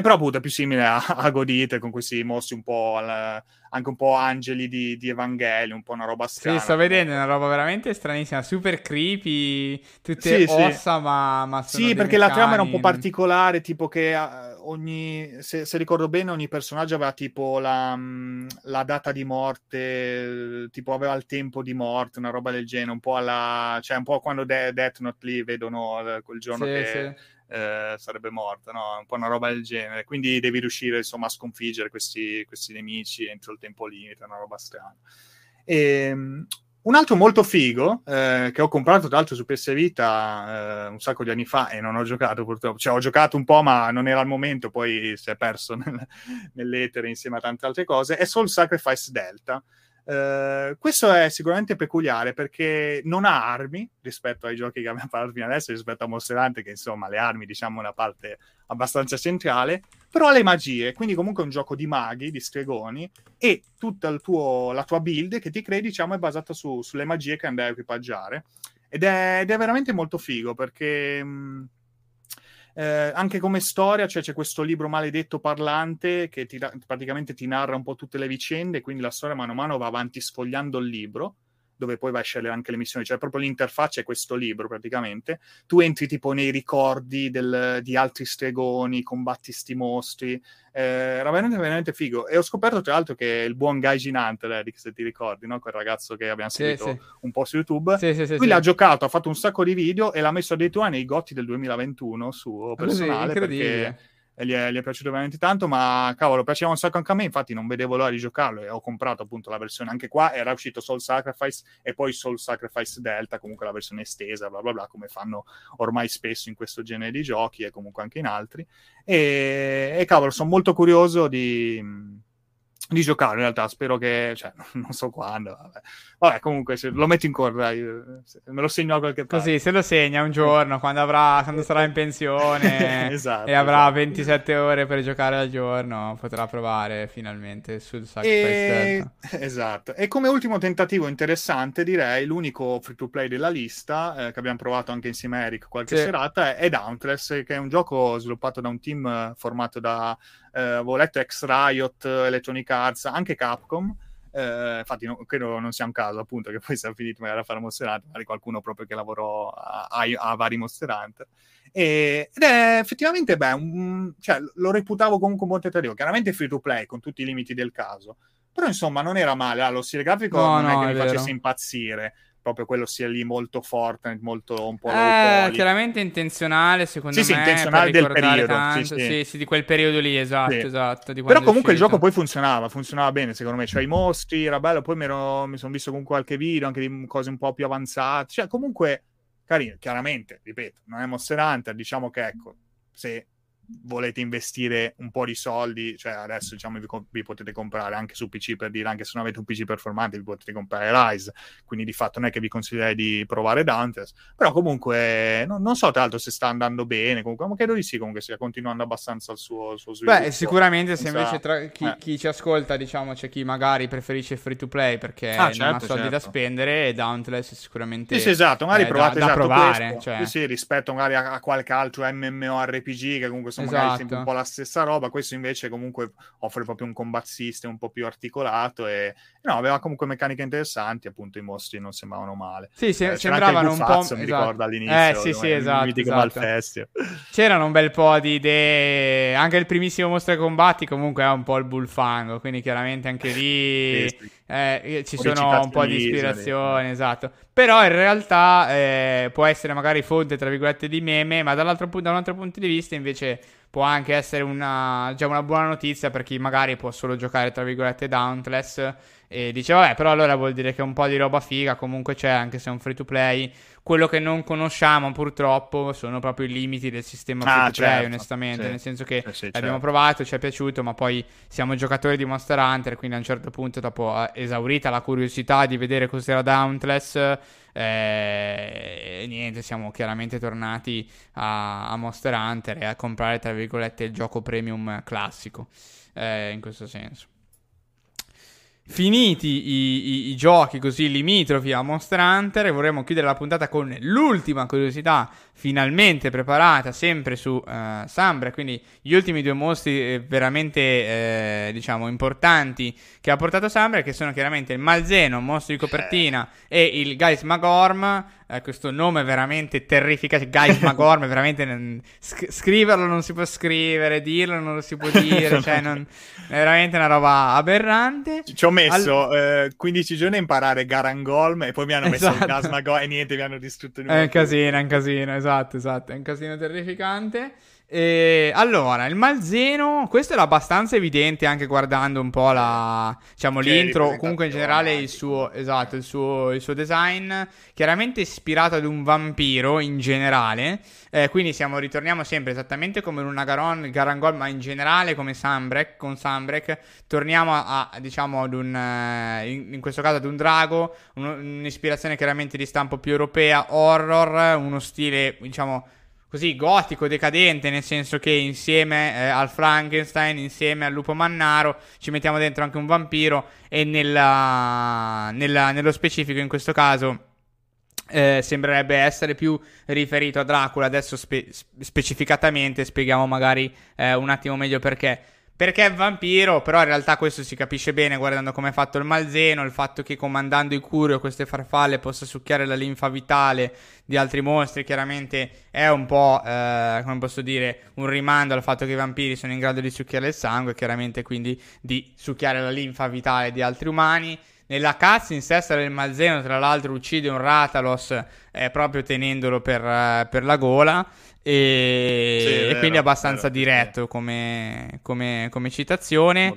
e però appunto è più simile a, a Godite con questi mostri un po' al, anche un po' angeli di, di Evangelio, un po' una roba strana. Sì, sto vedendo una roba veramente stranissima, super creepy, tutte sì, ossa sì. ma, ma Sì, perché la trama era un po' particolare, tipo che uh, ogni, se, se, ricordo bene, ogni personaggio aveva tipo la, um, la, data di morte, tipo aveva il tempo di morte, una roba del genere, un po' alla... cioè un po' quando De- Death Note lì vedono uh, quel giorno sì, che eh, sarebbe morta, no? Un po' una roba del genere. Quindi devi riuscire, insomma, a sconfiggere questi, questi nemici entro il tempo limite, una roba strana. E, ehm, un altro molto figo, eh, che ho comprato tra l'altro su PS Vita eh, un sacco di anni fa e non ho giocato purtroppo, cioè ho giocato un po' ma non era il momento, poi si è perso [LAUGHS] nel, nell'etere insieme a tante altre cose, è Soul Sacrifice Delta, Uh, questo è sicuramente peculiare perché non ha armi rispetto ai giochi che abbiamo parlato fino adesso, rispetto a Monster Hunter, che insomma le armi diciamo una parte abbastanza centrale, però ha le magie, quindi comunque è un gioco di maghi, di stregoni, e tutta tuo, la tua build che ti crei diciamo è basata su, sulle magie che andai a equipaggiare. Ed è, ed è veramente molto figo perché... Mh, eh, anche come storia, cioè c'è questo libro maledetto parlante che ti, praticamente ti narra un po' tutte le vicende, quindi la storia mano a mano va avanti sfogliando il libro dove poi vai a scegliere anche le missioni, cioè proprio l'interfaccia è questo libro praticamente. Tu entri tipo nei ricordi del, di altri stregoni, combatti sti mostri, eh, era veramente, veramente figo. E ho scoperto tra l'altro che il buon Gaijin Hunter, Eric, se ti ricordi, no? quel ragazzo che abbiamo seguito sì, sì. un po' su YouTube, sì, sì, lui l'ha giocato, ha fatto un sacco di video e l'ha messo addirittura nei gotti del 2021 suo personale perché gli è, gli è, piaciuto veramente tanto, ma cavolo, piaceva un sacco anche a me, infatti non vedevo l'ora di giocarlo e ho comprato appunto la versione anche qua, era uscito Soul Sacrifice e poi Soul Sacrifice Delta, comunque la versione estesa, bla bla bla, come fanno ormai spesso in questo genere di giochi e comunque anche in altri. E, e cavolo, sono molto curioso di di giocare in realtà spero che cioè, [LAUGHS] non so quando vabbè, vabbè comunque lo metto in corda io, me lo segno a qualche parte così se lo segna un giorno quando, avrà, quando sarà in pensione [LAUGHS] esatto, e avrà esatto. 27 ore per giocare al giorno potrà provare finalmente sul Sacrifice e... esatto e come ultimo tentativo interessante direi l'unico free to play della lista eh, che abbiamo provato anche insieme a Eric qualche sì. serata è Dauntless che è un gioco sviluppato da un team eh, formato da eh, avevo letto ex Riot, Electronic Arts, anche Capcom. Eh, infatti no, credo non sia un caso appunto che poi sia finito magari a fare Monster Hunter magari qualcuno proprio che lavorò a, a, a vari Monster Hunter e, ed è effettivamente beh, un, cioè, lo reputavo comunque un buon tentativo chiaramente free to play con tutti i limiti del caso. Però insomma non era male. Ah, lo stile grafico no, non no, è che mi vero. facesse impazzire proprio quello sia lì molto forte, molto un po' eh, chiaramente intenzionale secondo sì, me. Sì, intenzionale del periodo. Tanto, sì, sì. sì, di quel periodo lì, esatto, esatto. Però comunque il gioco poi funzionava, funzionava bene secondo me, cioè i mostri, era bello, poi mi, ero, mi sono visto con qualche video anche di cose un po' più avanzate, cioè comunque carino, chiaramente, ripeto, non è Monster Hunter, diciamo che ecco, se volete investire un po' di soldi, cioè adesso diciamo vi, vi, potete comprare anche su PC per dire, anche se non avete un PC performante, vi potete comprare Rise, quindi di fatto non è che vi consiglierei di provare Dantes, però comunque non, non so tra l'altro se sta andando bene, comunque, ma credo di sì, comunque stia continuando abbastanza il suo, il suo sviluppo. Beh, sicuramente se invece tra chi, eh. chi, ci ascolta, diciamo, c'è chi magari preferisce free to play perché ah, certo, non ha certo, soldi certo. da spendere, Dauntless sicuramente... Sì, sì esatto, magari provate da, esatto, da provare, questo, cioè... sì, rispetto magari a, a qualche altro MMORPG che comunque sono esatto. magari sempre un po' la stessa roba. Questo invece comunque offre proprio un combat system un po' più articolato e no, aveva comunque meccaniche interessanti, appunto i mostri non sembravano male. Sì, se, eh, sembravano un po'... mi esatto. ricordo all'inizio. Eh, sì, sì, esatto. esatto. [LAUGHS] C'erano un bel po' di idee, anche il primissimo mostro che combatti comunque è un po' il bullfango, quindi chiaramente anche lì... sì, sì. Eh, ci sono un po' di ispirazione, esatto. Però in realtà eh, può essere magari fonte, tra virgolette, di meme, ma dall'altro, da un altro punto di vista invece può anche essere una, già una buona notizia per chi magari può solo giocare, tra virgolette, Dauntless e dice, vabbè, però allora vuol dire che un po' di roba figa comunque c'è, anche se è un free to play. Quello che non conosciamo purtroppo sono proprio i limiti del sistema free to play, certo. onestamente. Sì. Nel senso che sì, sì, l'abbiamo certo. provato, ci è piaciuto, ma poi siamo giocatori di Monster Hunter, quindi a un certo punto, dopo eh, esaurita la curiosità di vedere cos'era Dauntless, eh, niente, siamo chiaramente tornati a, a, Monster Hunter e a comprare, tra virgolette, il gioco premium classico. Eh, in questo senso. Finiti i, i, i, giochi così limitrofi a Monster Hunter, vorremmo chiudere la puntata con l'ultima curiosità finalmente preparata, sempre su uh, Sambra. Quindi gli ultimi due mostri eh, veramente, eh, diciamo, importanti che ha portato Sambra, che sono chiaramente il Malzeno, mostro di copertina, e il Geist Magorm, eh, questo nome veramente terrificante. Guys [LAUGHS] Magorm, veramente sc- scriverlo non si può scrivere, dirlo non lo si può dire. [LAUGHS] cioè, non, è veramente una roba aberrante. Ci ho messo Al... eh, 15 giorni a imparare Garangolm e poi mi hanno messo esatto. il Gas Magorm e niente, mi hanno distrutto il. È un casino, è un casino, esatto, esatto. È un casino terrificante. E allora, il Malzeno, questo era abbastanza evidente anche guardando un po' la, diciamo, l'intro, comunque in generale il suo, esatto, il suo, il suo design, chiaramente ispirato ad un vampiro in generale, eh, quindi siamo, ritorniamo sempre esattamente come in una Garon, Garangol, ma in generale come Sambrek, con Sambrek, torniamo a, diciamo, ad un, eh, in, in, questo caso ad un drago, un, un'ispirazione chiaramente di stampo più europea, horror, uno stile, diciamo, così gotico, decadente, nel senso che insieme eh, al Frankenstein, insieme al lupo mannaro, ci mettiamo dentro anche un vampiro e nella, nella, nello specifico in questo caso eh, sembrerebbe essere più riferito a Dracula. Adesso spe- specificatamente spieghiamo magari eh, un attimo meglio perché. Perché è vampiro, però in realtà questo si capisce bene guardando come è fatto il malzeno, il fatto che comandando i curio queste farfalle possa succhiare la linfa vitale di altri mostri, chiaramente è un po', eh, come posso dire, un rimando al fatto che i vampiri sono in grado di succhiare il sangue, chiaramente quindi di succhiare la linfa vitale di altri umani. nella cazzo in sesta del Malzeno, tra l'altro, uccide un Ratalos eh, proprio tenendolo per, uh, per la gola. E, sì, e vero, quindi abbastanza vero, diretto come, come, come citazione.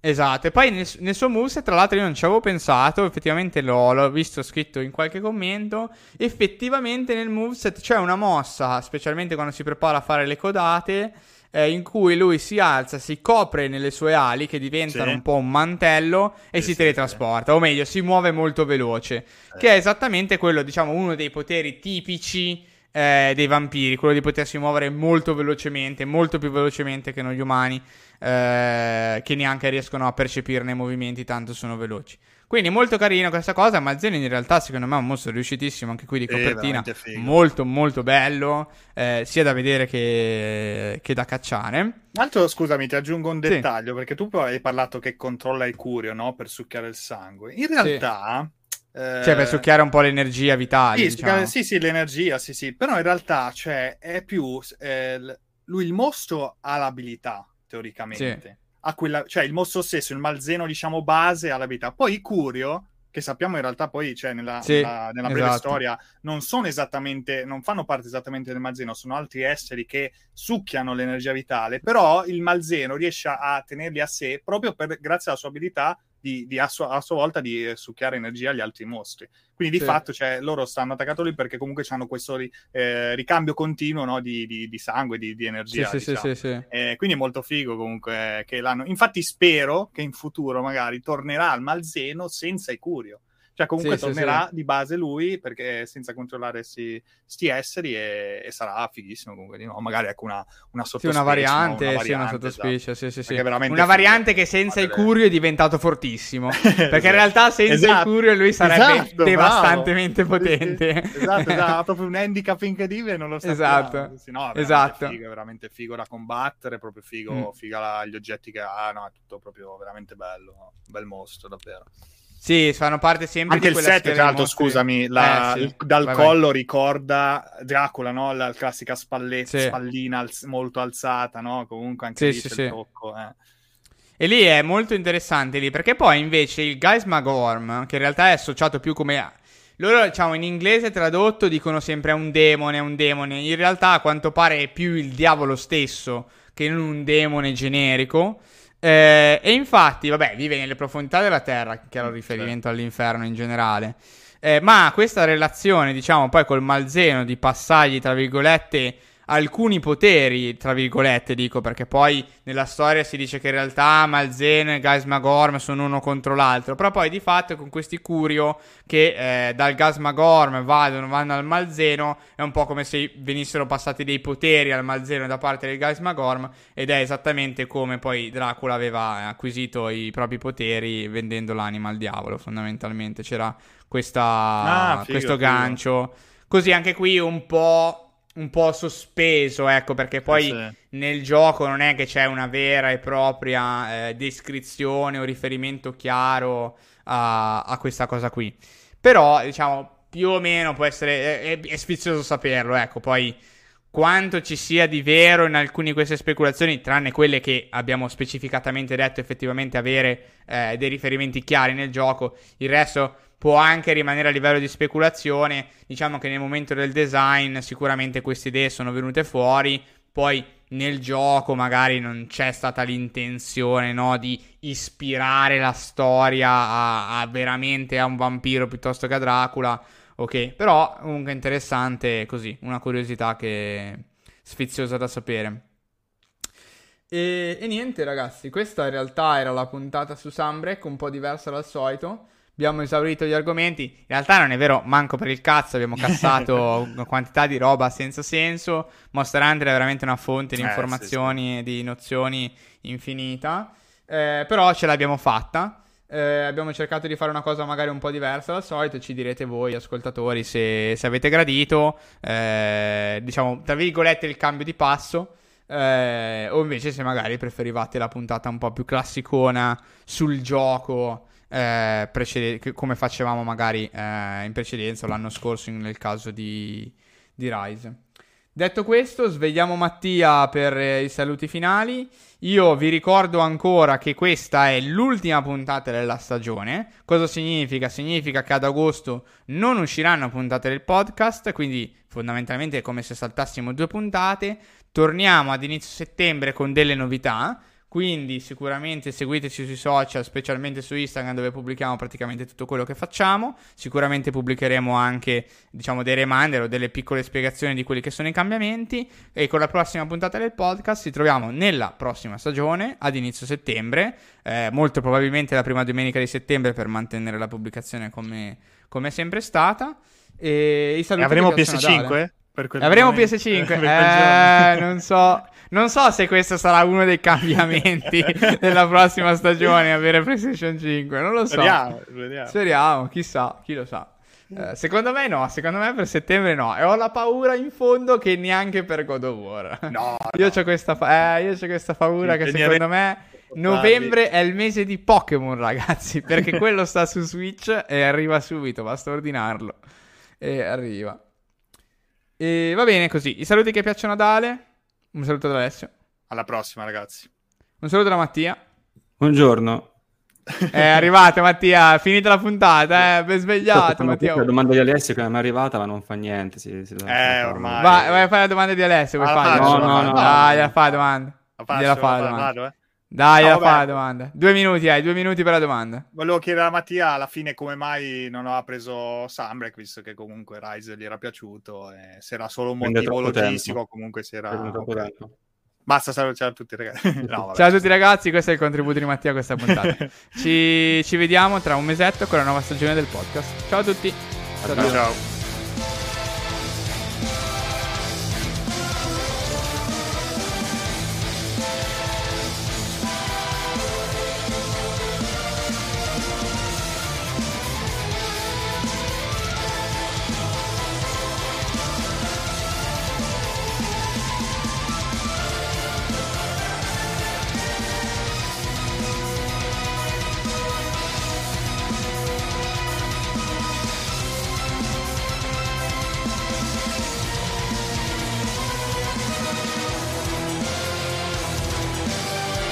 Esatto, e poi nel, nel, suo moveset, tra l'altro io non ci avevo pensato, effettivamente l'ho, l'ho, visto scritto in qualche commento, effettivamente nel moveset c'è una mossa, specialmente quando si prepara a fare le codate, eh, in cui lui si alza, si copre nelle sue ali che diventano sì. un po' un mantello e sì, si teletrasporta, sì, o meglio, si muove molto veloce, eh. che è esattamente quello, diciamo, uno dei poteri tipici eh, dei vampiri, quello di potersi muovere molto velocemente, molto più velocemente che non gli umani, eh, che neanche riescono a percepirne i movimenti, tanto sono veloci. Quindi molto carino questa cosa. Malzeno in realtà secondo me è un mostro riuscitissimo anche qui di copertina. molto molto bello, eh, sia da vedere che, che da cacciare. Altro, scusami, ti aggiungo un dettaglio, sì. perché tu poi hai parlato che controlla il curio, no? Per succhiare il sangue. In realtà... Sì. Eh... Cioè, per succhiare un po' l'energia vitale. Sì, diciamo. sì, sì, l'energia, sì, sì. Però in realtà, cioè, è più... Eh, lui, il mostro, ha l'abilità, teoricamente. Sì a quella, cioè il mostro stesso, il malzeno, diciamo, base all'abilità. Poi i Curio, che sappiamo in realtà poi, cioè, nella, sì, nella, nella breve esatto. storia, non sono esattamente, non fanno parte esattamente del malzeno, sono altri esseri che succhiano l'energia vitale, però il malzeno riesce a tenerli a sé proprio per, grazie alla sua abilità di, di a, sua, a, sua, volta di succhiare energia agli altri mostri. Quindi di sì. fatto cioè, loro stanno attaccati lì perché comunque hanno questo ri, eh, ricambio continuo no, di, di, di, sangue, di, energia. Sì, diciamo. sì, sì, eh, quindi è molto figo comunque che l'hanno. Infatti spero che in futuro magari tornerà al Malzeno senza i Curio cioè, comunque sì, tornerà sì, di base lui perché senza controllare sti, sti esseri e, e, sarà fighissimo. Comunque, di nuovo, magari ecco una, una sottospecie. Sì, una variante, una variante, sì, una sottospecie. Esatto. Sì, sì, sì. Una variante che senza il curio è diventato fortissimo. [LAUGHS] perché in realtà senza esatto. il curio lui sarebbe esatto, devastantemente bravo. potente. esatto, esatto, ha [LAUGHS] proprio un handicap incredibile, non lo so. Esatto. Sì, no, esatto. Figo, è veramente figo da combattere, proprio figo, mm. figa la, gli oggetti che ha, no, è tutto proprio veramente bello. Un bel mostro, davvero. Sì, fanno parte sempre Anche di quella il 7, tra l'altro, scusami, la, eh, sì. il, dal vai, collo vai. ricorda Dracula, no? La classica spalletta, sì. spallina alz- molto alzata, no? Comunque anche sì, lì sì, il tocco, eh. E lì è molto interessante lì, perché poi invece il Guys Magorm, che in realtà è associato più come... Loro, diciamo, in inglese tradotto dicono sempre è un demone, è un demone. In realtà, a quanto pare, è più il diavolo stesso che non un demone generico. Eh, e infatti, vabbè, vive nelle profondità della Terra, che era un riferimento certo. all'inferno in generale. Eh, ma questa relazione, diciamo, poi col malzeno di passaggi, tra virgolette, alcuni poteri, tra virgolette dico, perché poi nella storia si dice che in realtà Malzen e Gas Magorm sono uno contro l'altro, però poi di fatto con questi Curio che eh, dal Gas Magorm vanno, vanno al Malzeno, è un po' come se venissero passati dei poteri al Malzeno da parte del Gas Magorm ed è esattamente come poi Dracula aveva acquisito i propri poteri vendendo l'anima al diavolo, fondamentalmente c'era questa, ah, figo, questo figo. gancio. Così anche qui un po' un po' sospeso, ecco, perché poi sì. nel gioco non è che c'è una vera e propria eh, descrizione o riferimento chiaro a, a, questa cosa qui. Però, diciamo, più o meno può essere... È, è, sfizioso saperlo, ecco, poi quanto ci sia di vero in alcune di queste speculazioni, tranne quelle che abbiamo specificatamente detto effettivamente avere eh, dei riferimenti chiari nel gioco, il resto può anche rimanere a livello di speculazione. Diciamo che nel momento del design sicuramente queste idee sono venute fuori, poi nel gioco magari non c'è stata l'intenzione no, di ispirare la storia a, a, veramente a un vampiro piuttosto che a Dracula. Ok, però comunque interessante così, una curiosità che sfiziosa da sapere. E, e niente ragazzi, questa in realtà era la puntata su Sunbreak, un po' diversa dal solito abbiamo esaurito gli argomenti. In realtà non è vero, manco per il cazzo, abbiamo cassato [LAUGHS] una quantità di roba senza senso. Monster Hunter è veramente una fonte di informazioni e eh, sì, sì. di nozioni infinita. Eh, però ce l'abbiamo fatta. Eh, abbiamo cercato di fare una cosa magari un po' diversa dal solito. Ci direte voi, ascoltatori, se, se avete gradito. Eh, diciamo, tra virgolette, il cambio di passo. Eh, o invece se magari preferivate la puntata un po' più classicona sul gioco eh, come facevamo magari eh, in precedenza l'anno scorso nel caso di, di Rise. Detto questo, svegliamo Mattia per eh, i saluti finali. Io vi ricordo ancora che questa è l'ultima puntata della stagione. Cosa significa? Significa che ad agosto non usciranno puntate del podcast, quindi fondamentalmente è come se saltassimo due puntate. Torniamo ad inizio settembre con delle novità. Quindi sicuramente seguiteci sui social, specialmente su Instagram dove pubblichiamo praticamente tutto quello che facciamo. Sicuramente pubblicheremo anche, diciamo, dei reminder o delle piccole spiegazioni di quelli che sono i cambiamenti e con la prossima puntata del podcast ci troviamo nella prossima stagione ad inizio settembre, eh, molto probabilmente la prima domenica di settembre per mantenere la pubblicazione come, come è sempre stata. E, e avremo PS5? Avremo PS5? [LAUGHS] eh, non so. Non so se questo sarà uno dei cambiamenti [LAUGHS] della prossima stagione, avere PlayStation 5. Non lo so. Speriamo, speriamo. speriamo chissà, chi lo sa. Eh, secondo me no, secondo me per settembre no. E ho la paura in fondo che neanche per God of War. No, [LAUGHS] io, no. Ho questa fa- eh, io ho questa paura che secondo me novembre è il mese di Pokémon, ragazzi. Perché [LAUGHS] quello sta su Switch e arriva subito, basta ordinarlo. E arriva. E va bene così. I saluti che piacciono ad Ale. Un saluto da Alessio. Alla prossima, ragazzi. Un saluto da Mattia. Buongiorno. È arrivato Mattia, finita la puntata, eh, ben svegliato Mattia. La domanda di Alessio che non è arrivata ma non fa niente. Si, si eh, ormai. Vai, vai a fare la domanda di Alessio, ah, No, no, no. Dai, gliela fa la domanda. La faccio, gliela fa la domanda. Vado, eh. Dai, no, fa la domanda. Due minuti, hai due minuti per la domanda. Volevo chiedere a Mattia alla fine come mai non aveva preso Sunbreak, visto che comunque Rise gli era piaciuto. E se era solo un motivo logistico, comunque si era. Okay. Basta, ciao, ciao, a tutti ragazzi. [LAUGHS] No, ciao a tutti ragazzi, questo è il contributo di Mattia a questa puntata. [LAUGHS] ci, ci, vediamo tra un mesetto con la nuova stagione del podcast. Ciao a tutti. ciao. ciao. ciao.